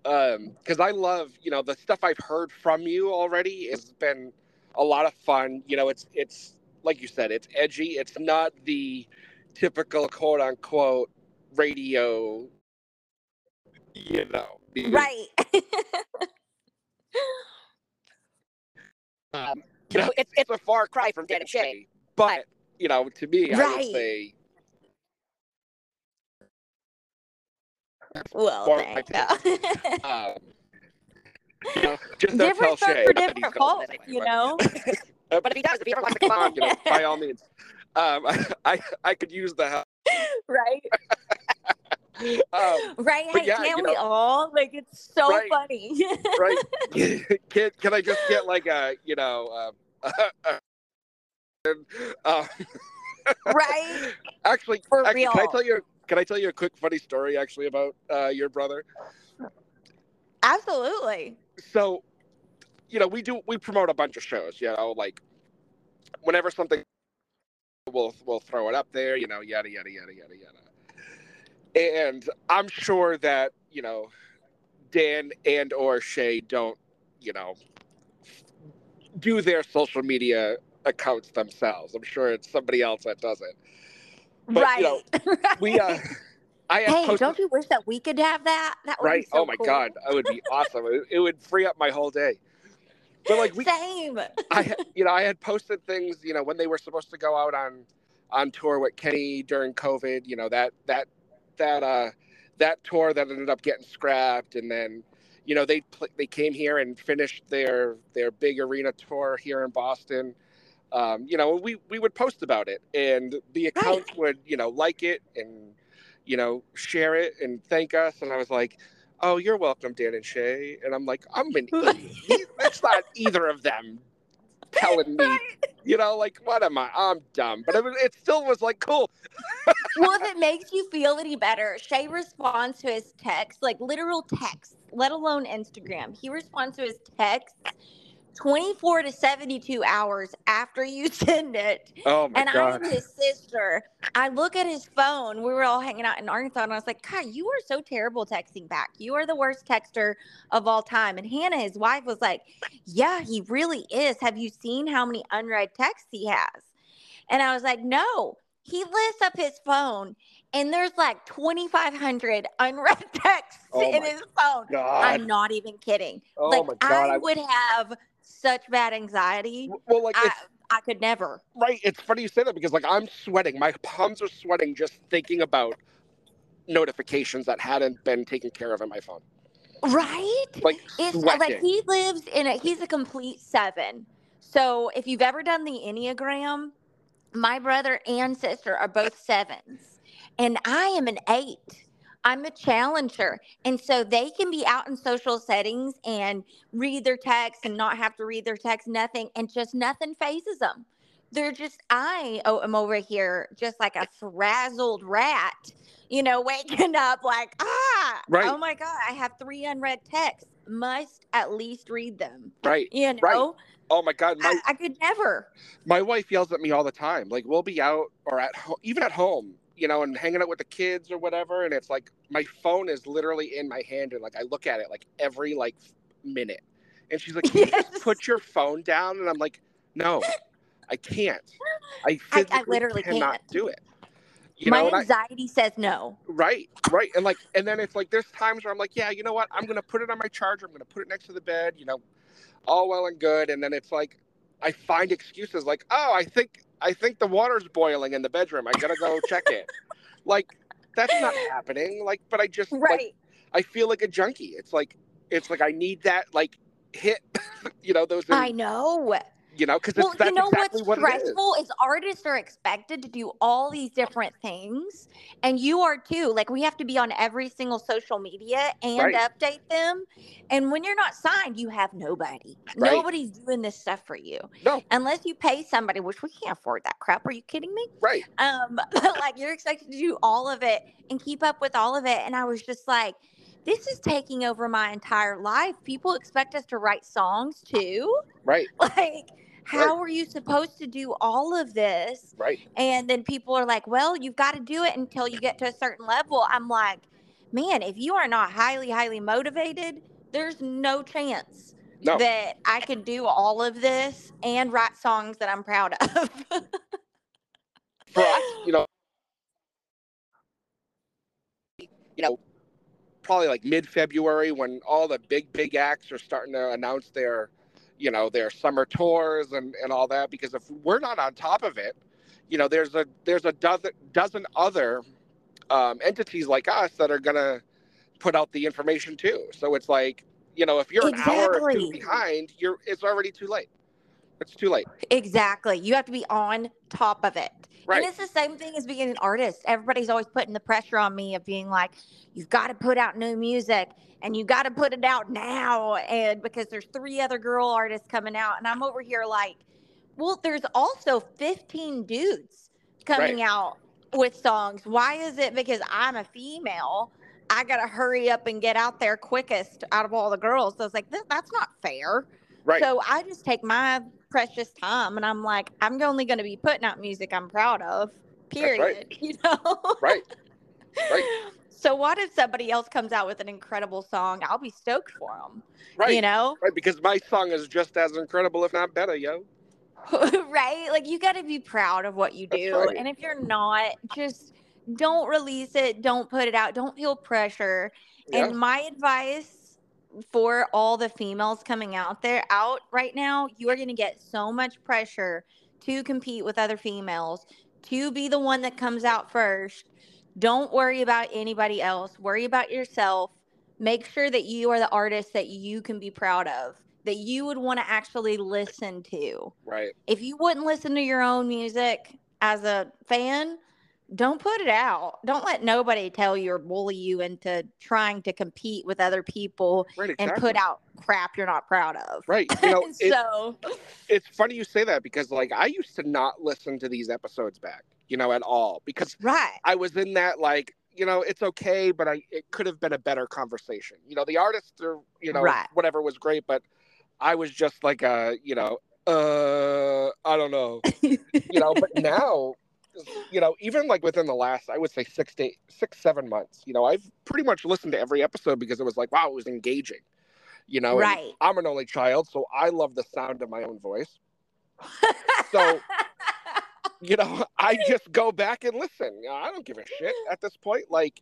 Um, because I love, you know, the stuff I've heard from you already has been a lot of fun. You know, it's it's like you said, it's edgy. It's not the typical quote unquote radio. You know, Right. Um, you know, it's it's a far cry from Dan and Shay, but you know, to me, I Right. would say well, my um, you know, just don't different tell Shay for different you know. Uh, but if he does, if he ever wants to come on, you know, by all means. Um, I, I, I could use the help. right. Um, Right. Hey, yeah, can't you we all? Like it's so Right. funny. right? can, can I just get like a, you know, um, uh, right. actually, For actually, can I tell you? Can I tell you a quick funny story actually about uh, your brother? Absolutely. so you know we do we promote a bunch of shows you know like whenever something we'll we'll throw it up there you know yada yada yada yada yada and i'm sure that you know dan and or shay don't you know do their social media accounts themselves i'm sure it's somebody else that does it But, right. you know, we uh i hey, posted don't you wish that we could have that? That would right so oh my cool. god that would be awesome it, it would free up my whole day but like we Same. I you know I had posted things you know when they were supposed to go out on on tour with Kenny during COVID you know that that that uh that tour that ended up getting scrapped. And then you know they they came here and finished their their big arena tour here in Boston. Um, you know we we would post about it and the accounts would you know like it and you know share it and thank us. And I was like oh you're welcome Dan and Shay. And I'm like I'm an idiot. That's not either of them telling me you know like what am I? I'm dumb. But it, was, it still was like cool. Well, if it makes you feel any better, Shay responds to his text, like literal texts, let alone Instagram. He responds to his texts 24 to 72 hours after you send it. oh my and god I'm his sister. I look at his phone. We were all hanging out in Arkansas, and I was like, God, you are so terrible texting back. You are the worst texter of all time. And Hannah, his wife, was like, Yeah, he really is. Have you seen how many unread texts he has? And I was like, No. He lifts up his phone, and there's like 2,500 unread texts Oh in his phone. god I'm not even kidding. oh like, my god I I, would have such bad anxiety. well like I, I could never. right it's funny you say that because like I'm sweating my palms are sweating just thinking about notifications that hadn't been taken care of in my phone Right? like It's uh, sweating like he lives in a he's a complete seven. So if you've ever done the Enneagram, my brother and sister are both sevens. And I am an eight. I'm a challenger. And so they can be out in social settings and read their text and not have to read their text, nothing, and just nothing fazes them. They're just, I oh, am over here just like a frazzled rat, you know, waking up like, ah, Right. oh my God, I have three unread texts. Must at least read them. right You know, Right. oh my god my I, I could never. my wife yells at me all the time. Like we'll be out or at home, even at home, you know, and hanging out with the kids or whatever. And it's like my phone is literally in my hand, and like I look at it like every like minute. And she's like, "Can you put your phone down?" And I'm like, "No, I can't. I I- I literally cannot can't. do it." You My know, and I- anxiety says no. Right, right. And like and then it's like there's times where I'm like, yeah, you know what? I'm gonna put it on my charger, I'm gonna put it next to the bed, you know, all well and good. And then it's like I find excuses like, oh, I think I think the water's boiling in the bedroom. I gotta go check it. Like, that's not happening. Like, but I just like Right. I feel like a junkie. It's like it's like I need that like hit, you know, those I know. You know, because Well, that's you know exactly what's what it is. stressful is. artists are expected to do all these different things, and you are too. Like we have to be on every single social media and Right. update them. And when you're not signed, you have nobody. Right. Nobody's doing this stuff for you No, unless you pay somebody, which we can't afford that crap. Are you kidding me? right. Um, but like you're expected to do all of it and keep up with all of it. And I was just like, this is taking over my entire life. People expect us to write songs too. Right, Like, how are you supposed to do all of this? right. And then people are like, well, you've got to do it until you get to a certain level. I'm like, man, if you are not highly, highly motivated, there's no chance No, that I can do all of this and write songs that I'm proud of. for us, you know, you know, probably like mid-February when all the big, big acts are starting to announce their, you know, their summer tours and and all that. Because if we're not on top of it, you know, there's a there's a dozen dozen other um, entities like us that are gonna put out the information too. So it's like, you know, if you're an hour or two behind, you're it's already too late. It's too late. Exactly. You have to be on top of it. Right. And it's the same thing as being an artist. Everybody's always putting the pressure on me of being like, you've got to put out new music and you got to put it out now. And because there's three other girl artists coming out. And I'm over here like, well, there's also 15 dudes coming Right. out with songs. Why is it because I'm a female? I got to hurry up and get out there quickest out of all the girls. So I was like, that's not fair. Right. So I just take my precious time and I'm like, I'm only going to be putting out music I'm proud of, period. right. You know? right. Right. So what if somebody else comes out with an incredible song? I'll be stoked for them. Right. You know? Right, because my song is just as incredible, if not better, yo. right? Like you got to be proud of what you do. right. And if you're not, just don't release it, don't put it out, don't feel pressure. Yeah. And my advice for all the females coming out there out right now, you are going to get so much pressure to compete with other females, to be the one that comes out first. Don't worry about anybody else. Worry about yourself. Make sure that you are the artist that you can be proud of, that you would want to actually listen to. Right. If you wouldn't listen to your own music as a fan, don't put it out. Don't let nobody tell you or bully you into trying to compete with other people Right. and put out crap you're not proud of. Right. You know, it, so it's funny you say that because, like, I used to not listen to these episodes back, you know, at all because right. I was in that, like, you know, it's okay, but I it could have been a better conversation. You know, the artists are, you know, Right. whatever was great, but I was just like, a, you know, uh, I don't know, you know, but now. You know, even like within the last, I would say six to eight, six, seven months. You know, I've pretty much listened to every episode because it was like, wow, it was engaging. You know, Right. I'm an only child, so I love the sound of my own voice. So, you know, I just go back and listen. I don't give a shit at this point. Like,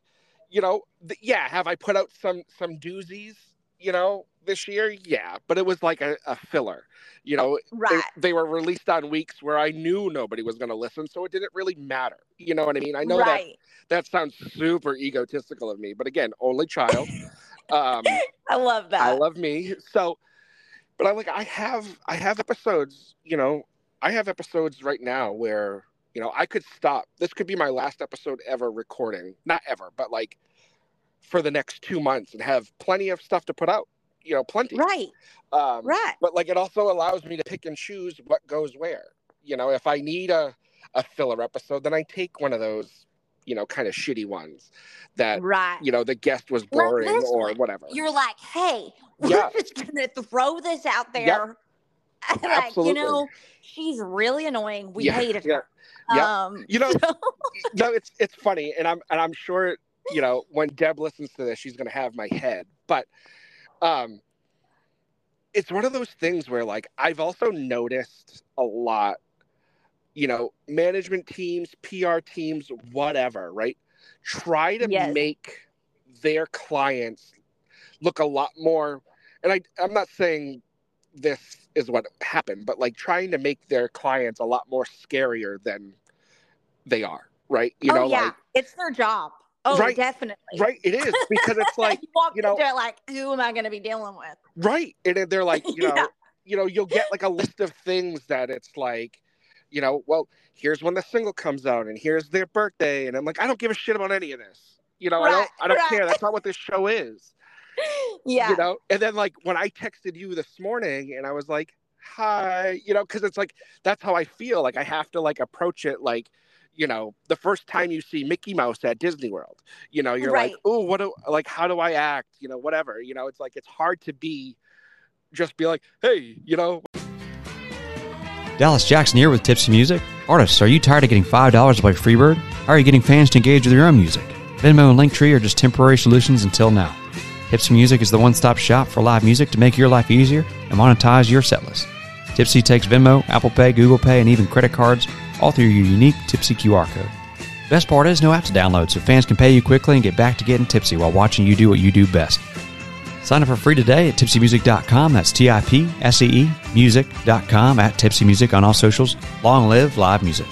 you know, th- yeah, have I put out some some doozies? You know, this year, yeah, but it was like a, a filler. You know, they, right. they were released on weeks where I knew nobody was going to listen, so it didn't really matter. You know what I mean? I know that right. that sounds super egotistical of me, but again, only child. um, I love that. I love me. So, but I like I have I have episodes. You know, I have episodes right now where you know I could stop. This could be my last episode ever recording. Not ever, but like for the next two months and have plenty of stuff to put out. You know, plenty. right. Um, Right. But like it also allows me to pick and choose what goes where. You know, if I need a a filler episode, then I take one of those. You know, kind of shitty ones that Right. you know the guest was boring this or one. whatever. You're like, hey, we're just gonna throw this out there. Yep. like, Absolutely. you know, she's really annoying. We Yeah, hated yeah, her. Um, You know, so- no, it's it's funny, and I'm and I'm sure you know when Deb listens to this, she's gonna have my head. But um, it's one of those things where like I've also noticed a lot, you know, management teams, PR teams, whatever, right? Try to Yes. make their clients look a lot more. And I I'm not saying this is what happened, but like trying to make their clients a lot more scarier than they are, right? You oh know, yeah, like it's their job. Oh, Right. definitely. right, it is because it's like you walk you know- it like, who am I going to be dealing with? right, and they're like, you know, Yeah. you know, you'll get like a list of things that it's like, you know, well, here's when the single comes out and here's their birthday. And I'm like, I don't give a shit about any of this. You know, I don't I don't right. care. That's not what this show is. Yeah. You know, and then like when I texted you this morning and I was like, hi, you know, because it's like that's how I feel. Like I have to like approach it like, you know, the first time you see Mickey Mouse at Disney World, you know, you're like, oh, what do like how do I act? You know, whatever. You know, it's like it's hard to be just be like, hey, you know, Dallas Jackson here with Tipsy Music. Artists, are you tired of getting $5 to play Freebird? How are you getting fans to engage with your own music? Venmo and Linktree are just temporary solutions until now. Tipsy Music is the one stop shop for live music to make your life easier and monetize your setlist. Tipsy takes Venmo, Apple Pay, Google Pay, and even credit cards, all through your unique Tipsee QR code. Best part is no app to download, so fans can pay you quickly and get back to getting tipsy while watching you do what you do best. Sign up for free today at tipseemusic.com. That's T I P S E E music.com at Tipsee Music on all socials. Long live live music.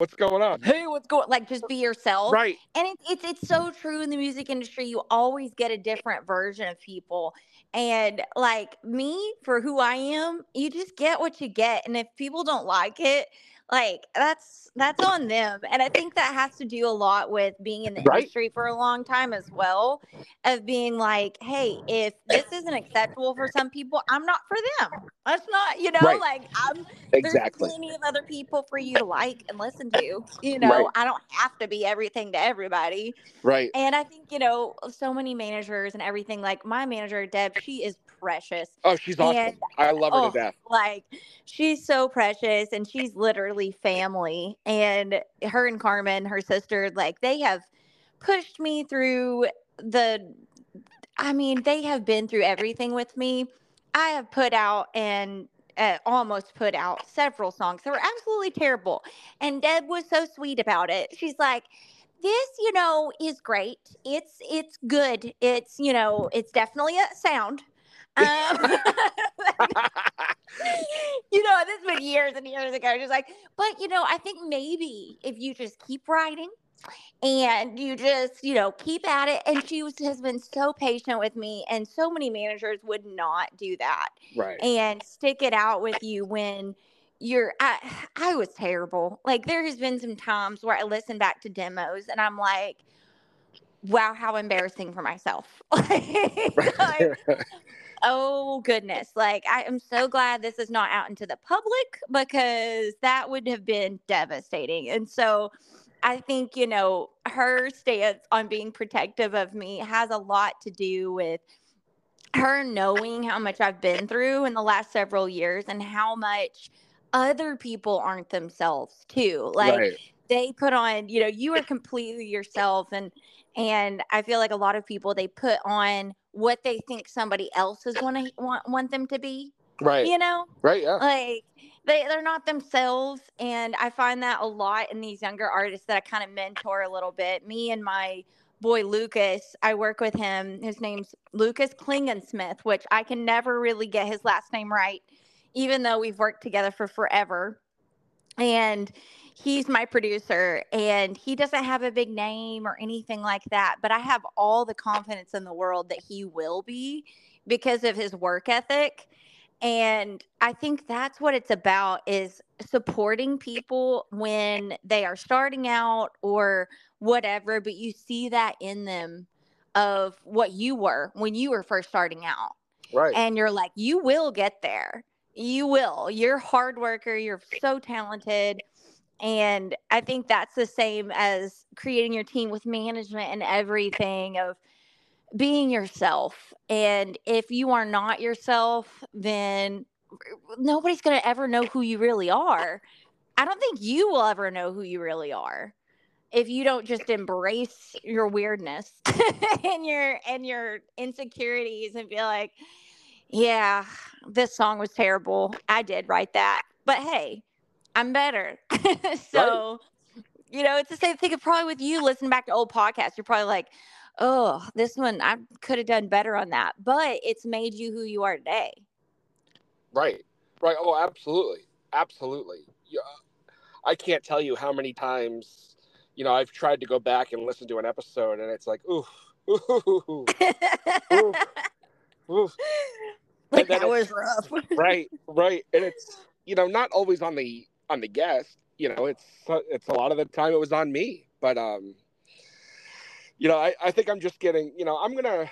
what's going on? Hey, what's going? Like, just be yourself. Right. And it, it's it's so true in the music industry. You always get a different version of people. And like me, for who I am, you just get what you get. And if people don't like it, like that's that's on them. And I think that has to do a lot with being in the Right. industry for a long time as well. Of being like, hey, if this isn't acceptable for some people, I'm not for them. That's not, you know, Right. like I'm Exactly. there's plenty of other people for you to like and listen to. You know, Right. I don't have to be everything to everybody. Right. And I think, you know, so many managers and everything, like my manager, Deb, she is precious. Oh, she's awesome. And- I love her oh, to death. Like she's so precious and she's literally family. And her and Carmen, her sister, like they have pushed me through the I mean, they have been through everything with me. I have put out and uh, almost put out several songs that were absolutely terrible. And Deb was so sweet about it. She's like, this, you know, is great. It's it's good. It's, you know, it's definitely a sound. Um, you know, this was years and years ago. Just like, but you know, I think maybe if you just keep writing and you just, you know, keep at it. And she was, has been so patient with me, and so many managers would not do that right. and stick it out with you when you're I, I was terrible like there has been some times where i listen back to demos and i'm like wow how embarrassing for myself like, oh goodness like i am so glad this is not out into the public because that would have been devastating and so i think you know her stance on being protective of me has a lot to do with her knowing how much I've been through in the last several years and how much other people aren't themselves too. Like right. they put on, you know, you are completely yourself and and I feel like a lot of people they put on what they think somebody else is going to want, want them to be, Right. you know? Right. Yeah. like they, they're not themselves and i find that a lot in these younger artists that i kind of mentor a little bit me and my boy lucas i work with him his name's lucas klingensmith which i can never really get his last name right even though we've worked together for forever and he's my producer and he doesn't have a big name or anything like that but i have all the confidence in the world that he will be because of his work ethic and i think that's what it's about is supporting people when they are starting out or whatever but you see that in them of what you were when you were first starting out Right. and you're like you will get there. You will. You're a hard worker. You're so talented and i think that's the same as creating your team with management and everything of being yourself. And if you are not yourself then nobody's going to ever know who you really are. I don't think you will ever know who you really are if you don't just embrace your weirdness and your and your insecurities and be like yeah this song was terrible. I did write that. But hey i'm better so you know it's the same thing probably with you listening back to old podcasts you're probably like oh this one i could have done better on that but it's made you who you are today Right. Right. Oh, absolutely. Absolutely. Yeah. I can't tell you how many times, you know, I've tried to go back and listen to an episode and it's like, ooh, Ooh, oof, oof. like that was rough. right, right, and it's you know not always on the on the guest. You know, it's it's a lot of the time it was on me. But um, you know, I I think I'm just getting. You know, I'm gonna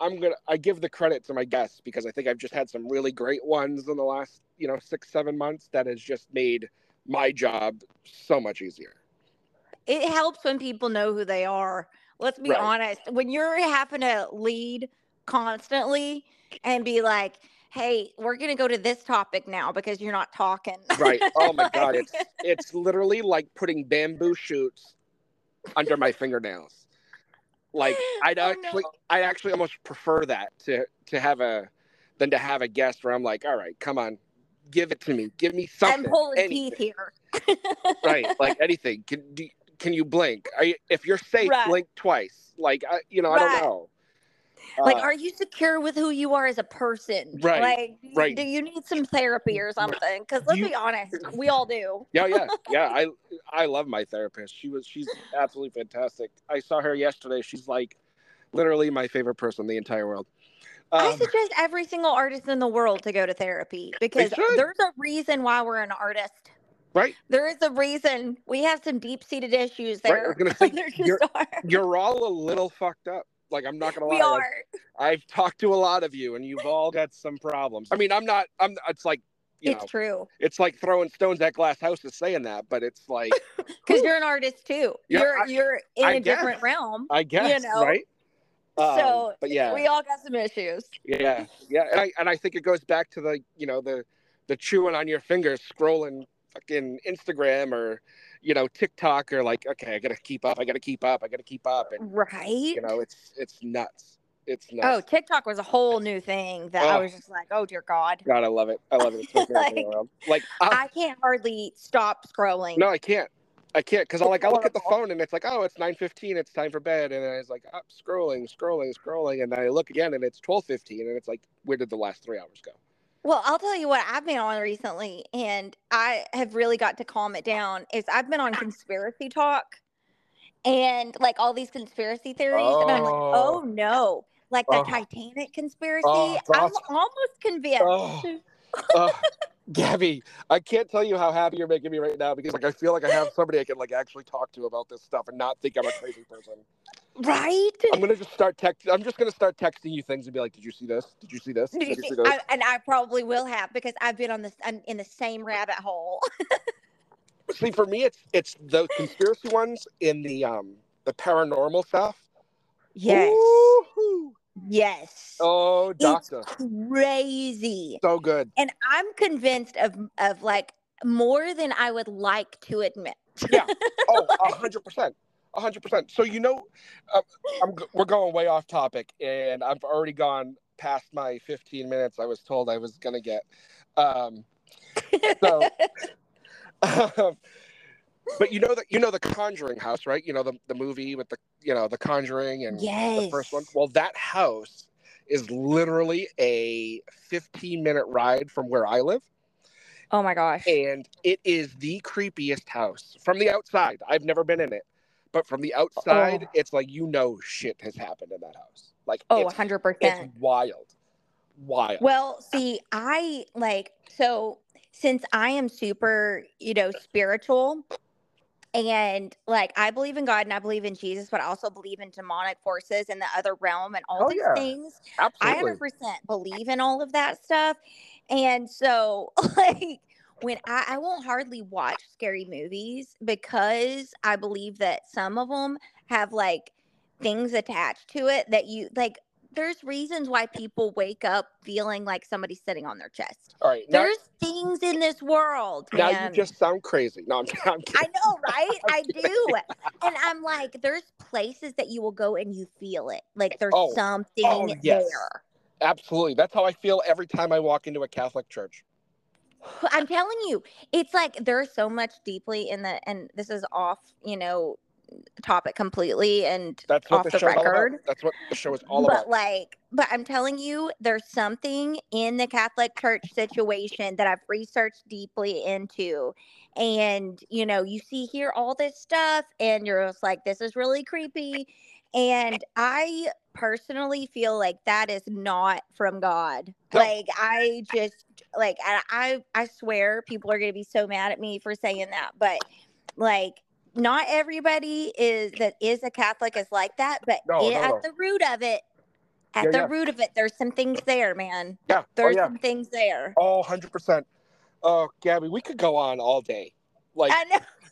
I'm gonna I give the credit to my guests because I think I've just had some really great ones in the last you know six seven months that has just made my job so much easier. it helps when people know who they are. Let's be Right. honest. When you're having to lead constantly and be like, "Hey, we're gonna go to this topic now because you're not talking." Right. Oh my god, it's it's literally like putting bamboo shoots under my fingernails. Like I'd Oh, actually no. I actually almost prefer that to to have a than to have a guest where I'm like, all right, come on, give it to me, give me something. I'm pulling anything." teeth here. right? Like anything. Can do, can you blink? Are you, if you're safe, Right. blink twice. Like I, you know, I don't know. Like, Uh, are you secure with who you are as a person? Right, Like, right. do you need some therapy or something? Because let's You- be honest, we all do. yeah, yeah, yeah. I I love my therapist. She was she's absolutely fantastic. I saw her yesterday. She's like literally my favorite person in the entire world. I Um, suggest every single artist in the world to go to therapy because there's a reason why we're an artist. right? There is a reason we have some deep seated issues Right, I there. gonna say, you're-. You're all a little fucked up. Like I'm not gonna lie. We like. I've talked to a lot of you, and you've all got some problems. I mean, I'm not. I'm. It's like you It's know, true it's like throwing stones at glass houses saying that, but it's like because you're an artist too. Yeah, you're I- you're in I a different realm. I guess You know, right. Um, so but yeah, we all got some issues. Yeah, yeah, and I and I think it goes back to the you know the the chewing on your fingers, scrolling fucking Instagram or you know TikTok or like okay, I gotta keep up, I gotta keep up, I gotta keep up, and Right. you know it's it's nuts, it's nuts. oh. TikTok was a whole new thing that I Oh. was just like, oh dear God. God, I love it. I love it. It's my in the Like, world. Like, I, I can't hardly stop scrolling. no, I can't. I can't because I like I look at the phone and it's like, oh, it's nine fifteen, it's time for bed, and I was like up scrolling, scrolling, scrolling, and then I look again and it's twelve fifteen, and it's like, where did the last three hours go? Well, I'll tell you what I've been on recently, and I have really got to calm it down. Is I've been on conspiracy talk, and like all these conspiracy theories, and I'm like, Oh. oh no, like the Oh. Titanic conspiracy. Oh, I'm almost convinced. Oh. uh, Gabby, I can't tell you how happy you're making me right now because like I feel like I have somebody I can like actually talk to about this stuff and not think I'm a crazy person. Right? I'm gonna just start text. I'm just gonna start texting you things and be like, "Did you see this? Did you see this? Did you see- this?" I, and I probably will have because I've been on this. I'm in the same rabbit hole. See, for me, it's it's the conspiracy ones in the um the paranormal stuff. Yes. Woo-hoo. Yes. Oh, It's doctor, crazy. so good. And I'm convinced of of like more than I would like to admit. Yeah. Oh, a hundred percent, hundred percent. So you know, uh, I'm we're going way off topic, and I've already gone past my 15 minutes I was told I was gonna get. Um, so, um, but you know that you know the Conjuring house, right? You know the the movie with the you know the Conjuring and the first one. Well, that house is literally a 15 minute ride from where I live Oh my gosh. and it is the creepiest house from the outside. I've never been in it, but from the outside, Oh. it's like you know shit has happened in that house. Like Oh, it's, 100%. it's wild, wild. Well, see, I like so since I am super, you know, spiritual and like I believe in God and I believe in Jesus, but I also believe in demonic forces in the other realm and all Oh, these yeah. things. I 100% believe in all of that stuff. And so, like, when I, I won't hardly watch scary movies because I believe that some of them have like things attached to it that you like. There's reasons why people wake up feeling like somebody's sitting on their chest. All right, now, There's things in this world. now you just sound crazy. No, I'm, I'm kidding. I know, right? I do. And I'm like, there's places that you will go and you feel it. Like there's Oh, oh something oh, yes. there. Absolutely. That's how I feel every time I walk into a Catholic church. I'm telling you, it's like there's so much deeply in the, and this is off, you know, topic completely and That's off the, the record. That's what the show is all but about. But like, but I'm telling you, there's something in the Catholic Church situation that I've researched deeply into. And, you know, you see here all this stuff and you're just like, this is really creepy. And I personally feel like that is not from God. No. Like I just like I I, I swear people are gonna be so mad at me for saying that, but like not everybody is that is a Catholic is like that, but No, it- no, at the root of it, at Yeah, the yeah. root of it, there's some things there, man. Yeah. Oh, There's yeah. some things there. Oh, 100%. Oh, Gabby, we could go on all day. Like,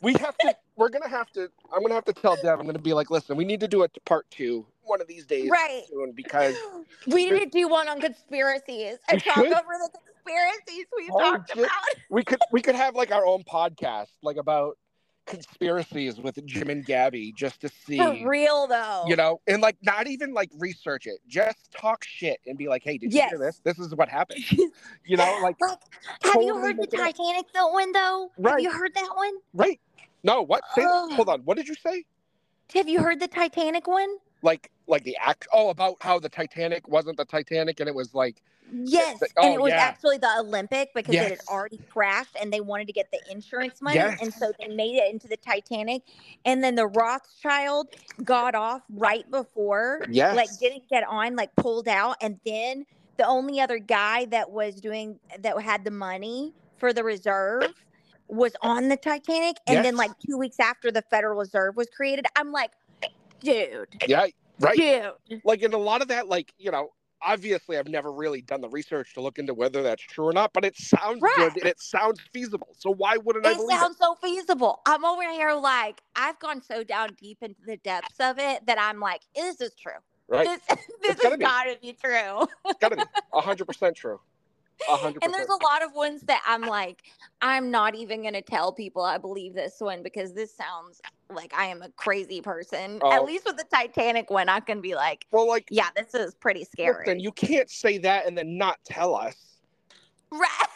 we have to, we're to have to, I'm to have to tell Deb, I'm to be like, listen, we need to do a part two one of these days Right. soon because, We need to do one on conspiracies and talk over the conspiracies we Oh, talked about. we could, we could have like our own podcast, like about conspiracies with Jim and Gabby just to see, For real though. you know, and like not even like research it, just talk shit and be like, hey, did you hear this? This is what happened. you know, like, Like, have you heard the make it up. Titanic though one though? Have Right. you heard that one? right. No, what? Say, Ugh. hold on. What did you say? Have you heard the Titanic one? like like the act oh about how the titanic wasn't the titanic and it was like Yes, the- and oh, it was yeah. actually the Olympic because it had already crashed, and they wanted to get the insurance money, and so they made it into the Titanic. And then the Rothschild got off right before, Yes. like didn't get on, like pulled out, and then the only other guy that was doing that had the money for the reserve was on the Titanic, and then like two weeks after the Federal Reserve was created, I'm like, dude, yeah right dude, like in a lot of that like you know obviously i've never really done the research to look into whether that's true or not but it sounds Right. good and it sounds feasible so why wouldn't i it believe sounds so feasible. I'm over here like I've gone so down deep into the depths of it that I'm like, this is true. right This this gotta has be. got to be true. it's gotta be 100% true 100% And there's a lot of ones that I'm like, I'm not even gonna tell people I believe this one because this sounds like I am a crazy person. Oh. At least with the Titanic one, I can be like, well like yeah, this is pretty scary. listen, you can't say that and then not tell us Right.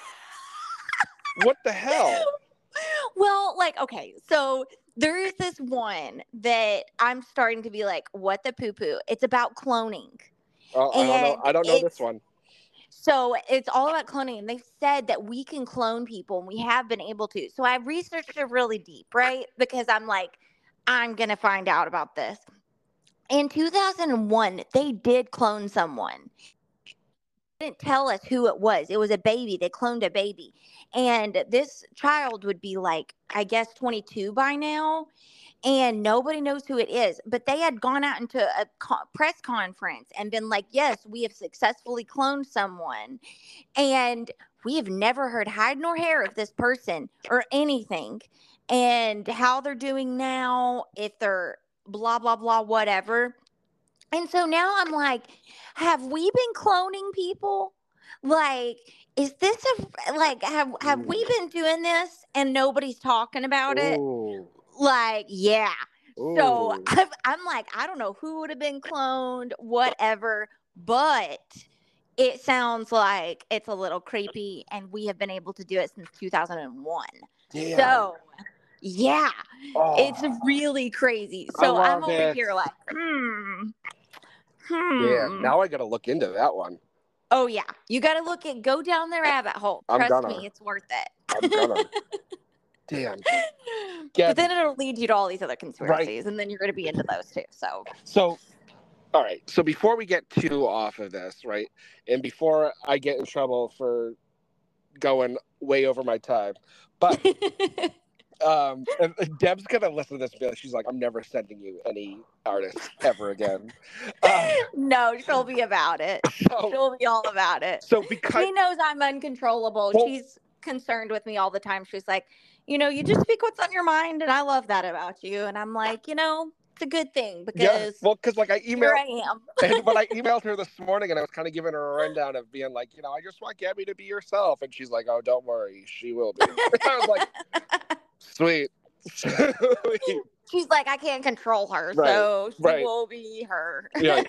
what the hell well, like, okay, so there is this one that I'm starting to be like, what the poo poo? It's about cloning. Uh, i don't know i don't know this one So it's all about cloning. And they've said that we can clone people and we have been able to. So I researched it really deep, right? Because I'm like, I'm going to find out about this. In 2001, they did clone someone. They didn't tell us who it was. It was a baby. They cloned a baby. And this child would be like, I guess 22 by now. And nobody knows who it is. But they had gone out into a co- press conference and been like, yes, we have successfully cloned someone. And we have never heard hide nor hair of this person or anything. And how they're doing now, if they're blah, blah, blah, whatever. And so now I'm like, have we been cloning people? Like, is this a like have have we mm. been doing this and nobody's talking about it? Ooh. Like, yeah. So I'm, I'm like, I don't know who would have been cloned, whatever, but it sounds like it's a little creepy, and we have been able to do it since 2001. Damn. So, yeah, Oh. it's really crazy. So I'm over it. here like, hmm, hmm. Yeah, now I gotta look into that one. oh yeah, you got to look at go down the rabbit hole. I'm Trust gonna. me, it's worth it. I'm but then it'll lead you to all these other conspiracies, and then you're going to be into those too. So So, all right. So before we get too off of this, right, and before I get in trouble for going way over my time, but um, Deb's gonna listen to this. like- She's like, I'm never sending you any artists ever again. Um, no, she'll be about it. so, She'll be all about it. so because She knows I'm uncontrollable. Well- She's concerned with me all the time. She's like, you know, you just speak what's on your mind, and I love that about you. And I'm like, you know, it's a good thing yeah, because well, because like I emailed. I am. and when I emailed her this morning and I was kind of giving her a rundown of being like, you know, I just want Gabby to be herself. And she's like, oh, don't worry, she will be. I was like, sweet. Sweet. She's like, I can't control her, Right, so she right. will be her. Yeah.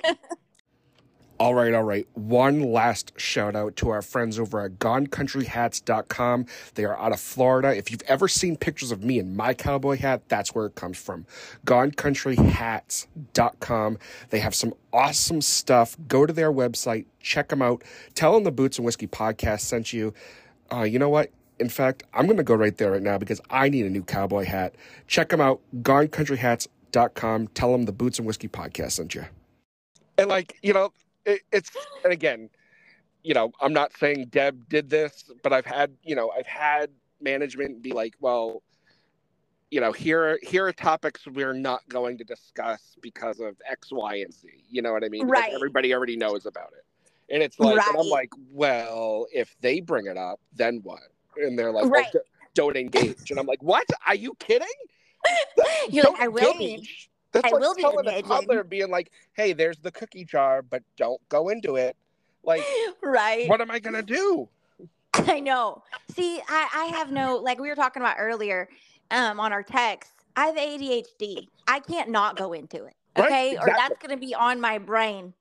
All right, all right. One last shout out to our friends over at GoneCountryHats.com. They are out of Florida. If you've ever seen pictures of me in my cowboy hat, that's where it comes from. GoneCountryHats.com. They have some awesome stuff. Go to their website, check them out. Tell them the Boots and Whiskey podcast sent you. Uh, you know what? In fact, I'm going to go right there right now because I need a new cowboy hat. Check them out, GoneCountryHats.com com. Tell them the Boots and Whiskey podcast sent you. And like, you know, it, it's and again, you know, I'm not saying Deb did this, but I've had, you know, I've had management be like, well, you know, here here are topics we're not going to discuss because of X, Y, and Z. You know what I mean? Right. Everybody already knows about it. And it's like, and I'm like, well, if they bring it up, then what? And they're like, Right. well, don't engage. And I'm like, what? Are you kidding? You're like, Don't I will be. engage. That's I like will be telling a engaging. toddler being like, hey, there's the cookie jar, but don't go into it. Like, Right. what am I gonna do? I know. See, I, I have no like we were talking about earlier um on our text. I have ADHD. I can't not go into it. Right, Okay? Or that's gonna be on my brain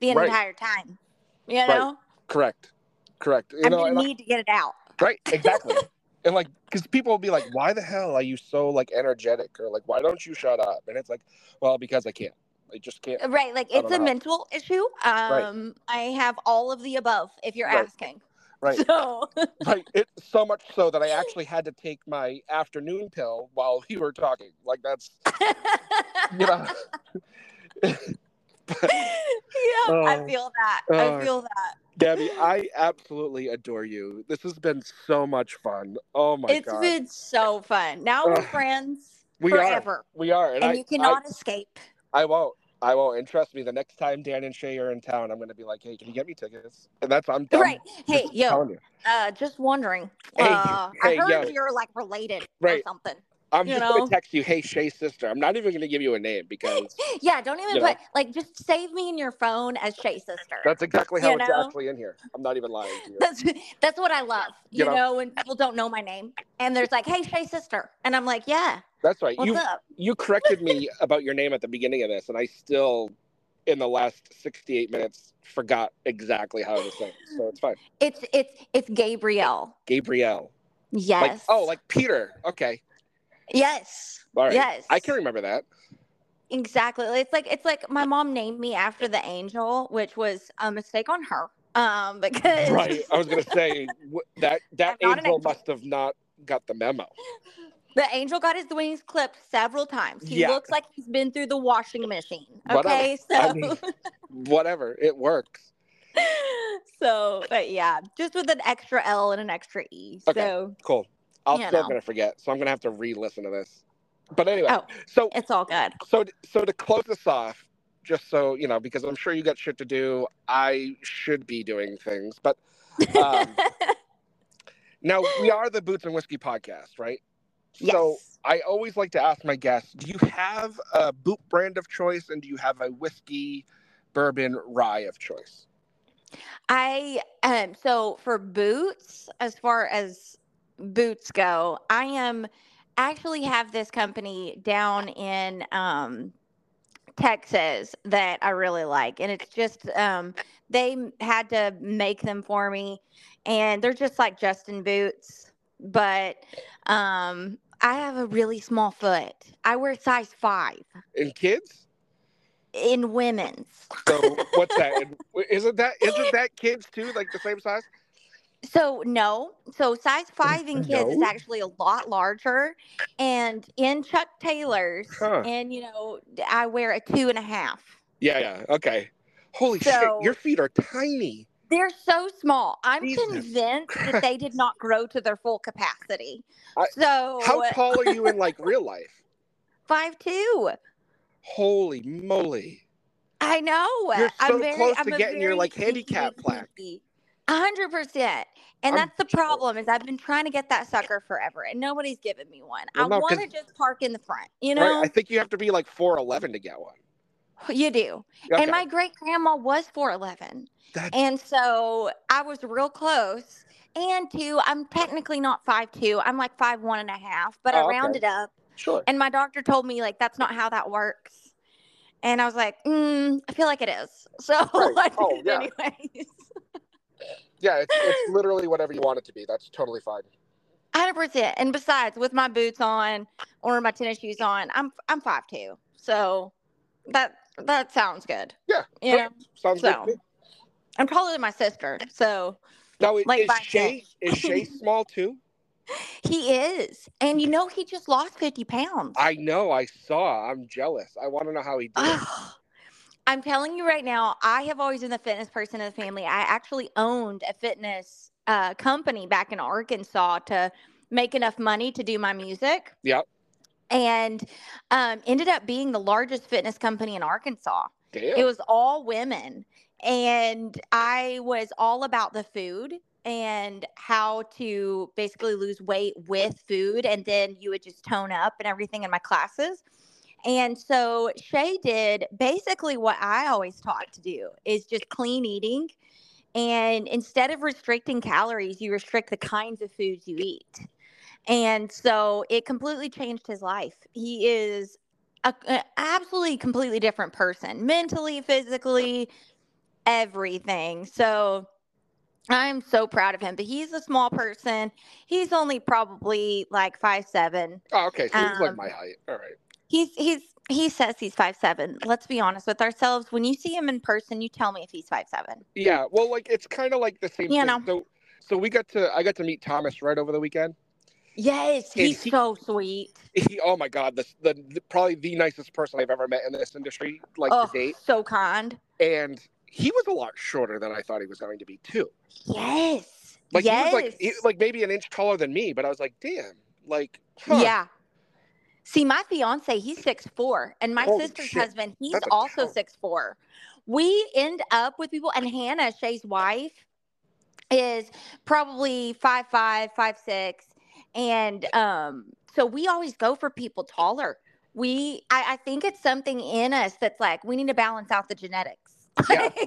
the Right. entire time. You Right. know? Correct. Correct. You I'm know, gonna and I- need to get it out. right, exactly. and like, because people will be like, why the hell are you so like energetic? Or like, why don't you shut up? And it's like, well, because I can't. I just can't. Right, like it's a know. mental issue. Um I have all of the above if you're Right. asking. Right. So right. It's so much so that I actually had to take my afternoon pill while we were talking. Like that's you know. yeah, I Oh. feel that. Oh. I feel that. Debbie, I absolutely adore you. This has been so much fun. Oh my It's god. It's been so fun. Now we're friends We forever. are. We are. And, And I, you cannot escape. I, I won't. I won't. And trust me, the next time Dan and Shay are in town, I'm going to be like, hey, can you get me tickets? And that's, I'm, I'm Right. Hey, yo, uh, just wondering. Hey, uh, hey, I heard yo. you're like related Right. or something. I'm you just gonna text you, hey, Shay's sister. I'm not even going to give you a name because Yeah, don't even You know. put like just save me in your phone as Shay sister. that's exactly how You it's know? actually in here. I'm not even lying to you. That's that's what I love. You You, know? know? when people don't know my name and there's like, "Hey, Shay sister," and I'm like, "Yeah, That's right. You up?" you corrected me about your name at the beginning of this, and I still, in the last 68 minutes, forgot exactly how to say it. So it's fine. It's it's it's Gabrielle. Gabrielle. Yes. Like, oh, like Peter. Okay. Yes. Right. Yes. I can remember that. Exactly. It's like it's like my mom named me after the angel, which was a mistake on her. Um, because Right. I was gonna say that that angel angel. must have not got the memo. the angel got his wings clipped several times. He Yeah. looks like he's been through the washing machine. Whatever. Okay, so I mean- Whatever. It works. so but yeah, just with an extra L and an extra E. Okay. So Cool. I'm You still gonna forget, so I'm gonna have to re-listen to this. But anyway, oh, so it's all good. so so to close this off, just so you know, because I'm sure you got shit to do. I should be doing things, but um, now we are the Boots and Whiskey podcast, right? Yes. So I always like to ask my guests: Do you have a boot brand of choice, and do you have a whiskey, bourbon, rye of choice? I um so for boots, as far as boots go, I am actually have this company down in um Texas that I really like and it's just um they had to make them for me and they're just like Justin boots but um I have a really small foot. I wear size 5 In kids? in women's. So what's that? Isn't that isn't that kids too? Like the same size? So no, so size five in kids is actually a lot larger, and in Chuck Taylor's, Huh. and you know, I wear a two and a half. Yeah, yeah. Okay. Holy So- shit! Your feet are tiny. They're so small. I'm Jesus convinced that they did not grow to their full capacity. I- so How tall are you in like real life? five two. Holy moly! I know. You're so I'm very, close I'm to a getting your, like, handicap plaque. A hundred percent. And I'm that's the problem is I've been trying to get that sucker forever, and nobody's given me one. Well, I no, want to just park in the front. You know, Right? I think you have to be like four eleven to get one. you do. Okay. And my great grandma was 4'11. That's- And so I was real close. And two, I'm technically not 5'2. I'm like 5'1 and a half, but Oh, I okay. rounded up. Sure. And my doctor told me, like, that's not how that works. And I was like, mm, I feel like it is. So Right. I did Oh, yeah. anyways. Yeah, it's, it's literally whatever you want it to be. That's totally fine. 100%. And besides, with my boots on or my tennis shoes on, I'm I'm 5'2. So that that sounds good. Yeah. You know, Sounds good. so me. I'm taller than my sister. So Now, like is Shay is Shay small too? He is. And you know, he just lost 50 pounds. I know. I saw. I'm jealous. I want to know how he did. I'm telling you right now, I have always been the fitness person in the family. I actually owned a fitness uh, company back in Arkansas to make enough money to do my music. Yep. And um, ended up being the largest fitness company in Arkansas. Damn. It was all women. And I was all about the food and how to basically lose weight with food. And then you would just tone up and everything in my classes. And so Shay did basically what I always taught to do is just clean eating. And instead of restricting calories, you restrict the kinds of foods you eat. And so it completely changed his life. He is a, a absolutely completely different person, mentally, physically, everything. So I'm so proud of him. But he's a small person. He's only probably like five seven. Oh, okay. So he's like Um, my height. All right. He's he's he says he's five seven. Let's be honest with ourselves. When you see him in person, you tell me if he's five seven. Yeah. Well, like it's kind of like the same You thing. know. So, so we got to I got to meet Thomas right over the weekend. Yes, And he's he- so sweet. He, oh my God, the, the, the probably the nicest person I've ever met in this industry, like oh, to date. so kind. And he was a lot shorter than I thought he was going to be too. Yes. Like yes. he was like he, like maybe an inch taller than me, but I was like, damn, like huh. Yeah. See, my fiance, he's six four, and my Holy sister's shit. husband, he's That's also six four. We end up with people, and Hannah, Shay's wife, is probably five five, five six, and um, so we always go for people taller. We, I, I think it's something in us that's like we need to balance out the genetics. Yeah.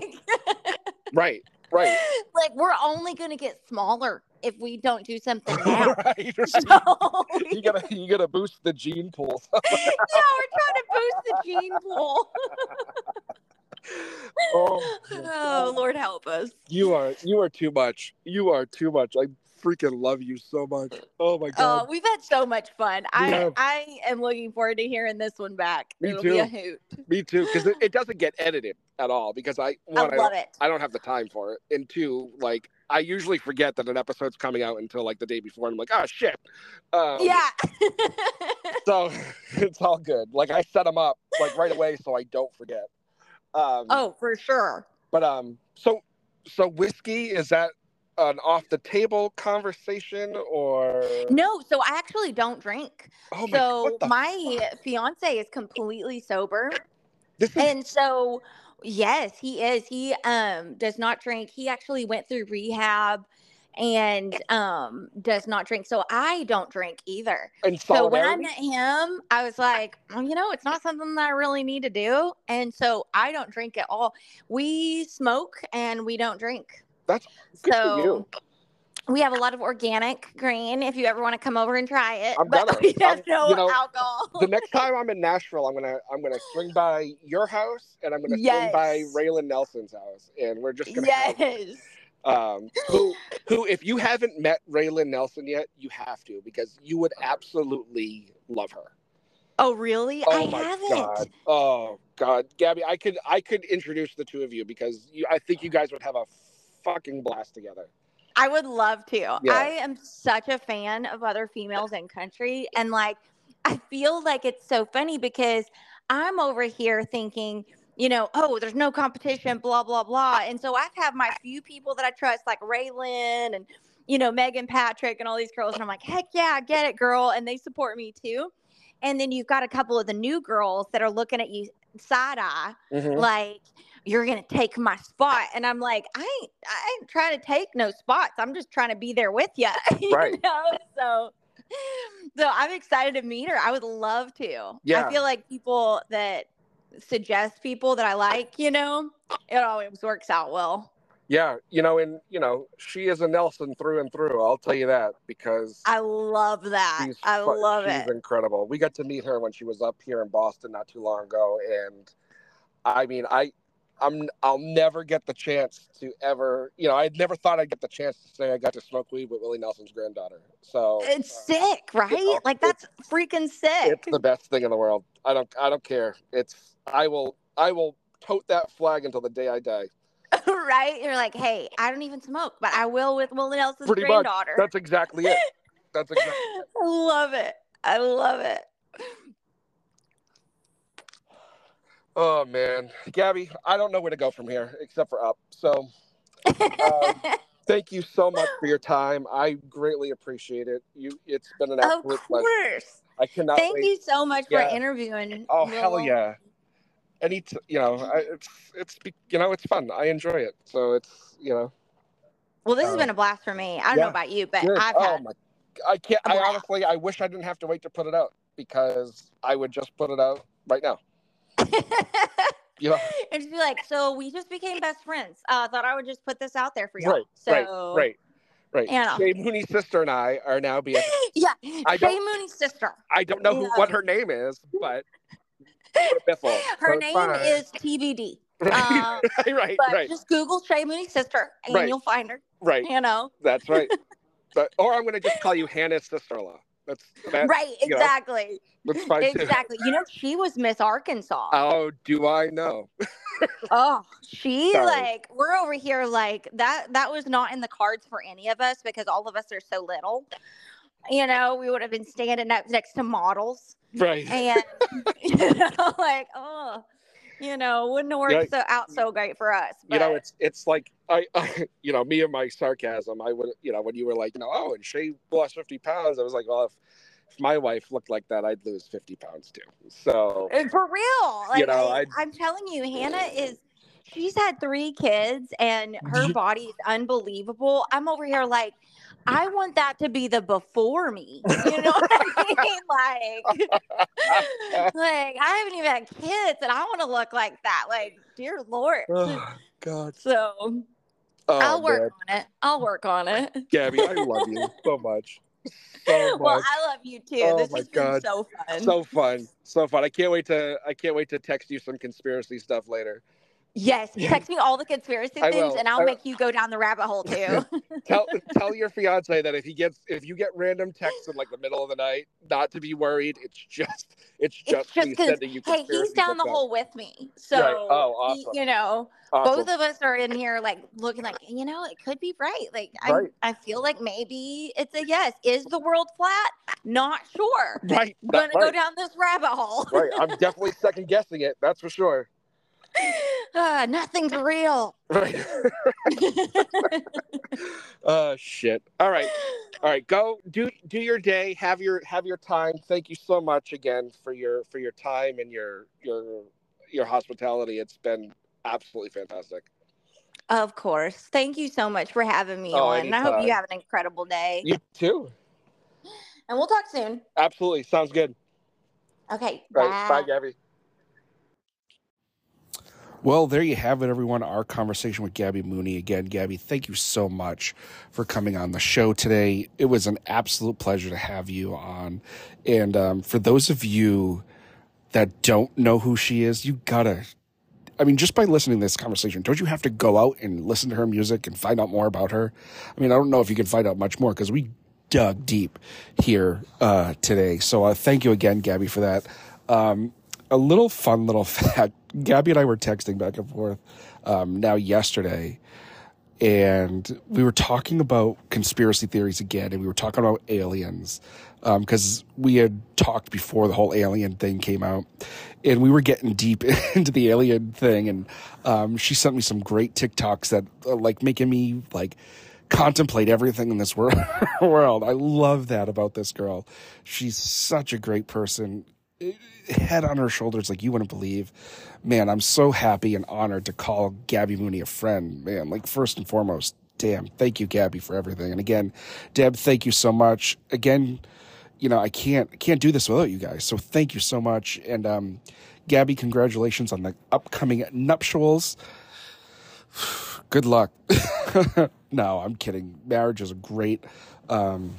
Right. Right. like we're only gonna get smaller if we don't do something now. right. right. So You gotta you gotta boost the gene pool. yeah, we're trying to boost the gene pool. oh, oh, Lord help us. you are you are too much. You are too much. I freaking love you so much. Oh my god. Oh, god. we've had so much fun. I have. I am looking forward to hearing this one back. Me It'll be a too. hoot. Me too. Because it, it doesn't get edited at all. Because I I one, I, love don't, it. I don't have the time for it, and two, like I usually forget that an episode's coming out until like the day before, and I'm like, oh shit. Um, Yeah. So it's all good. Like I set them up like right away so I don't forget. Um, oh, for sure. But um, so so whiskey is that an off the table conversation or? No, so I actually don't drink. Oh my! so my fuck? fiance is completely sober. Is and so yes he is he um does not drink he actually went through rehab and um does not drink so i don't drink either. So when i met him i was like well, you know it's not something that i really need to do and so i don't drink at all. We smoke and we don't drink. That's good so for you. We have a lot of organic green if you ever want to come over and try it I'm but gonna. we have I'm- no you know, alcohol the next time I'm in Nashville, I'm gonna I'm gonna swing by your house and I'm gonna swing by Raelyn Nelson's house, and we're just gonna have yes um, who who if you haven't met Raelyn Nelson yet, you have to because you would absolutely love her. oh really Oh i my haven't god! Oh god, Gabby, I could I could introduce the two of you because you, I think you guys would have a fucking blast together. I would love to. Yeah. I am such a fan of other females in country. And like, I feel like it's so funny because I'm over here thinking, you know, oh, there's no competition, blah, blah, blah. And so I've had my few people that I trust, like Raelyn and, you know, Megan Patrick and all these girls. And I'm like, heck yeah, I get it, girl. And they support me too. And then you've got a couple of the new girls that are looking at you side eye Mhm. like you're gonna take my spot and i'm like i ain't i ain't trying to take no spots i'm just trying to be there with you, you Right. know so so i'm excited to meet her i would love to Yeah. i feel like people that suggest people that i like you know it always works out well Yeah, you know, and you know, she is a Nelson through and through. I'll tell you that because i love that i love she's it incredible. We got to meet her when she was up here in Boston not too long ago, and I mean, I. I'm I'll never get the chance to ever you know I never thought I'd get the chance to say I got to smoke weed with Willie Nelson's granddaughter so it's uh, sick right know, like that's freaking sick it's the best thing in the world. I don't I don't care. It's I will I will tote that flag until the day I die. right you're like hey i don't even smoke but i will with willie nelson's Pretty much. granddaughter That's exactly it. That's exactly. I love it. I love it. Oh man, Gabby, I don't know where to go from here except for up. So, um, thank you so much for your time. I greatly appreciate it. You, it's been an of absolute pleasure. course. I cannot Thank wait. you so much Yeah. for interviewing. Oh hell yeah! Any, t- you know, I, it's it's you know it's fun. I enjoy it. So it's you know. Well, this has Uh, been a blast for me. I don't yeah, know about you, but good. I've oh had. my, I can't. I honestly, I wish I didn't have to wait to put it out because I would just put it out right now. You know, and just be like, so we just became best friends. Uh, thought I would just put this out there for y'all. right, so, right, right, right. you know. Shay Mooney's sister and I are now being. Yeah, I Shay Mooney's sister. I don't know who, what her name is, but Biffle, Her name fine. is TBD. right, uh, right, right, But right, just Google Shay Mooney's sister and Right. you'll find her. right. You know, That's right. but or I'm gonna just call you Hannah's sister-in-law. That's that, right? you know, Exactly. That's fine too. Exactly. You know, she was Miss Arkansas. Oh, do I know? Oh, she Sorry. like we're over here like that. That was not in the cards for any of us because all of us are so little. You know, we would have been standing up next to models, Right. and you know, like oh, you know, wouldn't have worked Yeah. so out so great for us. you know, it's it's like I, you know, me and my sarcasm. I would, you know, when you were like, you know, oh, and she lost fifty pounds, I was like, well, if, if my wife looked like that, I'd lose fifty pounds too. So Uh, For real. Like, know, I, I'd- I'm telling you, Hannah is, she's had three kids and her body is unbelievable. I'm over here like, I want that to be the before me. You know what I mean? Like, like I haven't even had kids and I want to look like that. Like, dear Lord. oh, God, So oh, I'll work man. on it. I'll work on it. Gabby, I love you so much, so Well. I love you too. Oh this my has been so fun. so fun, so fun. I can't wait to I can't wait to text you some conspiracy stuff later. Yes, text me all the conspiracy I things will. and I'll I- make you go down the rabbit hole too. tell tell your fiance that if he gets if you get random texts in like the middle of the night, not to be worried. It's just it's just, it's just me sending you hey, he's down the hole with me. So Right. Oh, he- you know, Awesome. both of us are in here like looking like, you know, it could be right. Like I Right. I feel like maybe it's a yes. Is the world flat? Not sure. right, Gonna that- go down this rabbit hole. right. I'm definitely second guessing it. That's for sure. Ah, nothing's real. Right. uh shit. All right. All right. Go do do your day. Have your have your time. Thank you so much again for your for your time and your your your hospitality. It's been absolutely fantastic. Of course. Thank you so much for having me Oh, on. And I hope you have an incredible day. You too. And we'll talk soon. Absolutely. Sounds good. Okay. All right. Bye, Gabby. Well, there you have it, everyone. Our conversation with Gabby Mooney. Again, Gabby, thank you so much for coming on the show today. It was an absolute pleasure to have you on. And um, for those of you that don't know who she is, you gotta. I mean, just by listening to this conversation, don't you have to go out and listen to her music and find out more about her? I mean, I don't know if you can find out much more because we dug deep here uh, today. So uh, thank you again, Gabby, for that. Um, a little fun little fact Gabby and I were texting back and forth um, now yesterday, and we were talking about conspiracy theories again, and we were talking about aliens because we had talked before the whole alien thing came out, and we were getting deep into the alien thing, and um, she sent me some great TikToks that uh, like making me like contemplate everything in this world. I love that about this girl. She's such a great person head on her shoulders like you wouldn't believe. Man, I'm so happy and honored to call Gabby Mooney a friend. Man, like first and foremost, damn, thank you, Gabby, for everything. And again, Deb, thank you so much. Again, you know, I can't can't do this without you guys. So thank you so much. And um Gabby, congratulations on the upcoming nuptials. Good luck. no, I'm kidding. Marriage is a great um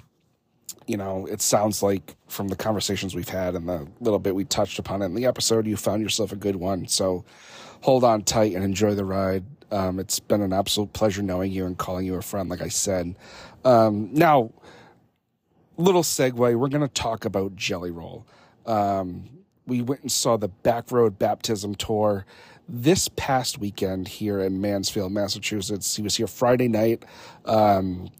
you know, it sounds like from the conversations we've had and the little bit we touched upon in the episode, you found yourself a good one. So hold on tight and enjoy the ride. Um, it's been an absolute pleasure knowing you and calling you a friend, like I said. Um, now, little segue, we're going to talk about Jelly Roll. Um, we went and saw the Backroad Baptism Tour this past weekend here in Mansfield, Massachusetts. He was here Friday night. Um,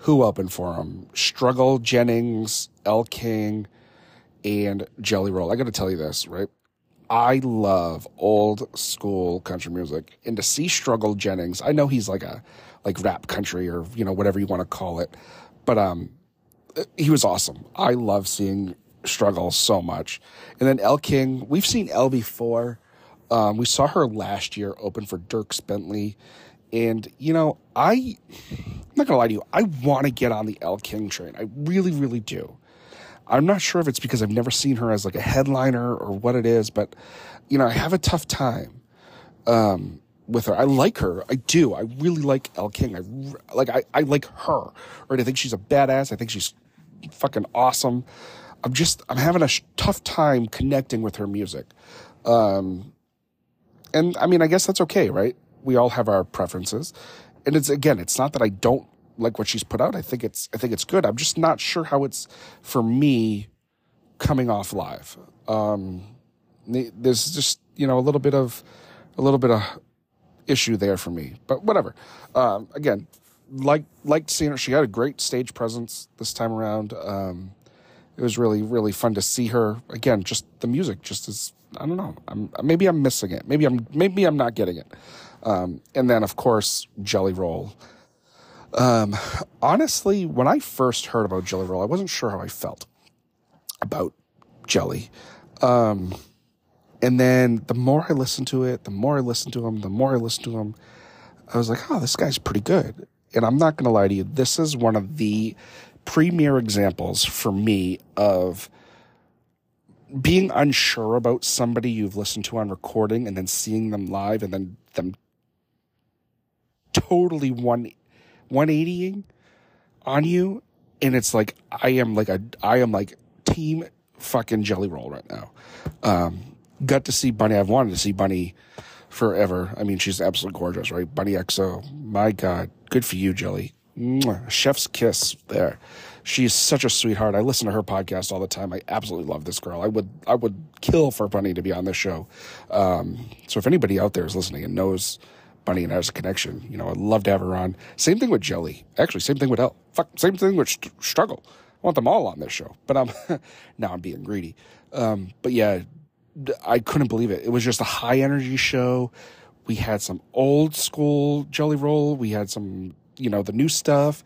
who opened for him? Struggle Jennings, Elle King, and Jelly Roll. I got to tell you this, right? I love old school country music, and to see Struggle Jennings, I know he's like a like rap country or you know whatever you want to call it, but um, he was awesome. I love seeing Struggle so much, and then Elle King. We've seen Elle before. Um, we saw her last year open for Dierks Bentley, and you know I, not gonna lie to you, I want to get on the Elle King train. I really, really do. I'm not sure if it's because I've never seen her as like a headliner or what it is, but you know, I have a tough time um, with her. I like her. I do. I really like Elle King. I like I, I like her. Right? I think she's a badass. I think she's fucking awesome. I'm just I'm having a sh- tough time connecting with her music. Um, and I mean, I guess that's okay, right? We all have our preferences. And it's again, it's not that I don't like what she's put out. I think it's I think it's good. I'm just not sure how it's for me coming off live. Um, there's just you know a little bit of a little bit of issue there for me, but whatever. Um, again, like liked seeing her. She had a great stage presence this time around. Um, it was really really fun to see her again. Just the music, just as I don't know. I'm maybe I'm missing it. Maybe I'm maybe I'm not getting it. Um, and then of course Jelly Roll. Um, honestly, when I first heard about Jelly Roll, I wasn't sure how I felt about Jelly. Um, and then the more I listened to it, the more I listened to him, the more I listened to him, I was like, oh, this guy's pretty good. And I'm not going to lie to you, this is one of the premier examples for me of being unsure about somebody you've listened to on recording and then seeing them live and then them totally one 180ing on you and it's like I am like a I am like team fucking jelly roll right now. Um got to see Bunny. I've wanted to see Bunny forever. I mean, she's absolutely gorgeous, right? Bunny XO. My God. Good for you, Jelly. Mwah. Chef's kiss there. She's such a sweetheart. I listen to her podcast all the time. I absolutely love this girl. I would I would kill for Bunny to be on this show. Um, so if anybody out there is listening and knows Bunny and a connection. You know, I'd love to have her on. Same thing with Jelly. Actually, same thing with Elle. Fuck, same thing with St- Struggle. I want them all on this show. But I'm now I'm being greedy. Um, but yeah, I couldn't believe it. It was just a high energy show. We had some old school Jelly Roll. We had some, you know, the new stuff.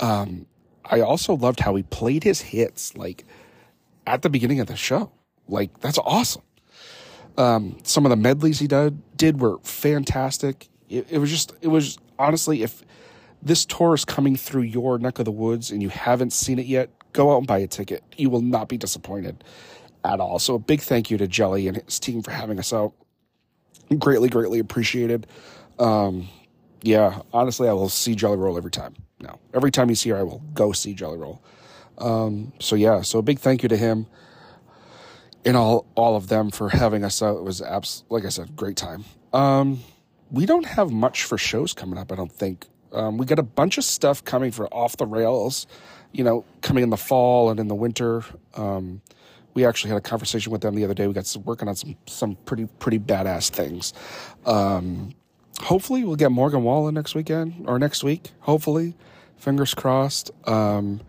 Um, I also loved how he played his hits like at the beginning of the show. Like that's awesome. Um, some of the medleys he did, did were fantastic. It, it was just, it was honestly, if this tour is coming through your neck of the woods and you haven't seen it yet, go out and buy a ticket. You will not be disappointed at all. So a big thank you to Jelly and his team for having us out. Greatly, greatly appreciated. Um, yeah, honestly, I will see Jelly Roll every time. No, every time he's here, I will go see Jelly Roll. Um, so yeah, so a big thank you to him and all all of them for having us out. It was abs- like I said, great time. Um, we don't have much for shows coming up. I don't think. Um, we got a bunch of stuff coming for off the rails, you know, coming in the fall and in the winter. Um, we actually had a conversation with them the other day. We got some, working on some some pretty pretty badass things. Um, hopefully, we'll get Morgan Wallen next weekend or next week. Hopefully, fingers crossed. Um,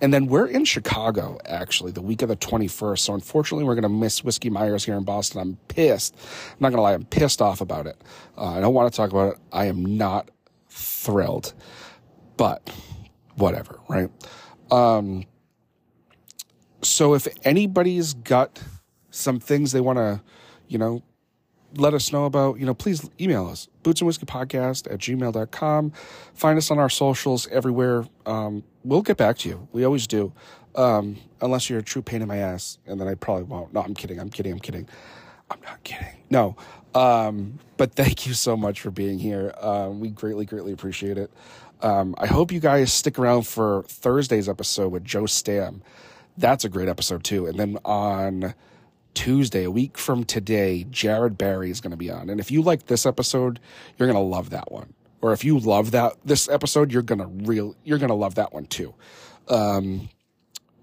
and then we're in Chicago, actually, the week of the 21st. So unfortunately, we're going to miss Whiskey Myers here in Boston. I'm pissed. I'm not going to lie, I'm pissed off about it. Uh, I don't want to talk about it. I am not thrilled, but whatever, right? Um, so if anybody's got some things they want to, you know, let us know about, you know, please email us, boots and whiskey podcast at gmail.com. Find us on our socials everywhere. Um, we'll get back to you. We always do. Um, unless you're a true pain in my ass. And then I probably won't. No, I'm kidding. I'm kidding. I'm kidding. I'm not kidding. No. Um, but thank you so much for being here. Um, we greatly, greatly appreciate it. Um, I hope you guys stick around for Thursday's episode with Joe Stam. That's a great episode too. And then on Tuesday, a week from today, Jared Barry is going to be on. And if you like this episode, you're going to love that one. Or if you love that this episode, you're to real you're to love that one too. Um,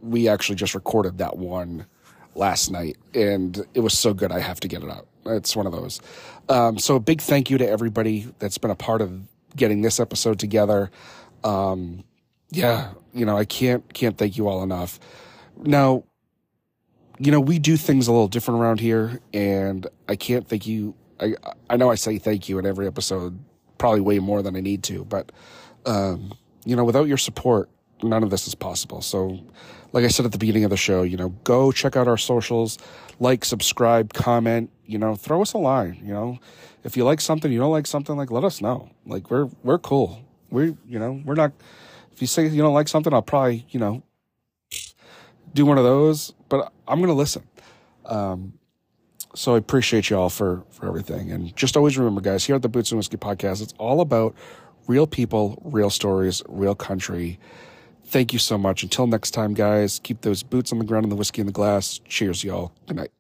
we actually just recorded that one last night, and it was so good. I have to get it out. It's one of those. Um, so a big thank you to everybody that's been a part of getting this episode together. Um, yeah, you know, I can't can't thank you all enough. Now, you know, we do things a little different around here, and I can't thank you. I I know I say thank you in every episode, probably way more than I need to, but um, you know, without your support, none of this is possible. So, like I said at the beginning of the show, you know, go check out our socials, like, subscribe, comment, you know, throw us a line, you know. If you like something, you don't like something, like let us know. Like we're we're cool. We you know, we're not if you say you don't like something, I'll probably, you know, do one of those, but I'm going to listen. Um, so I appreciate you all for for everything, and just always remember, guys, here at the Boots and Whiskey Podcast, it's all about real people, real stories, real country. Thank you so much. Until next time, guys, keep those boots on the ground and the whiskey in the glass. Cheers, y'all. Good night.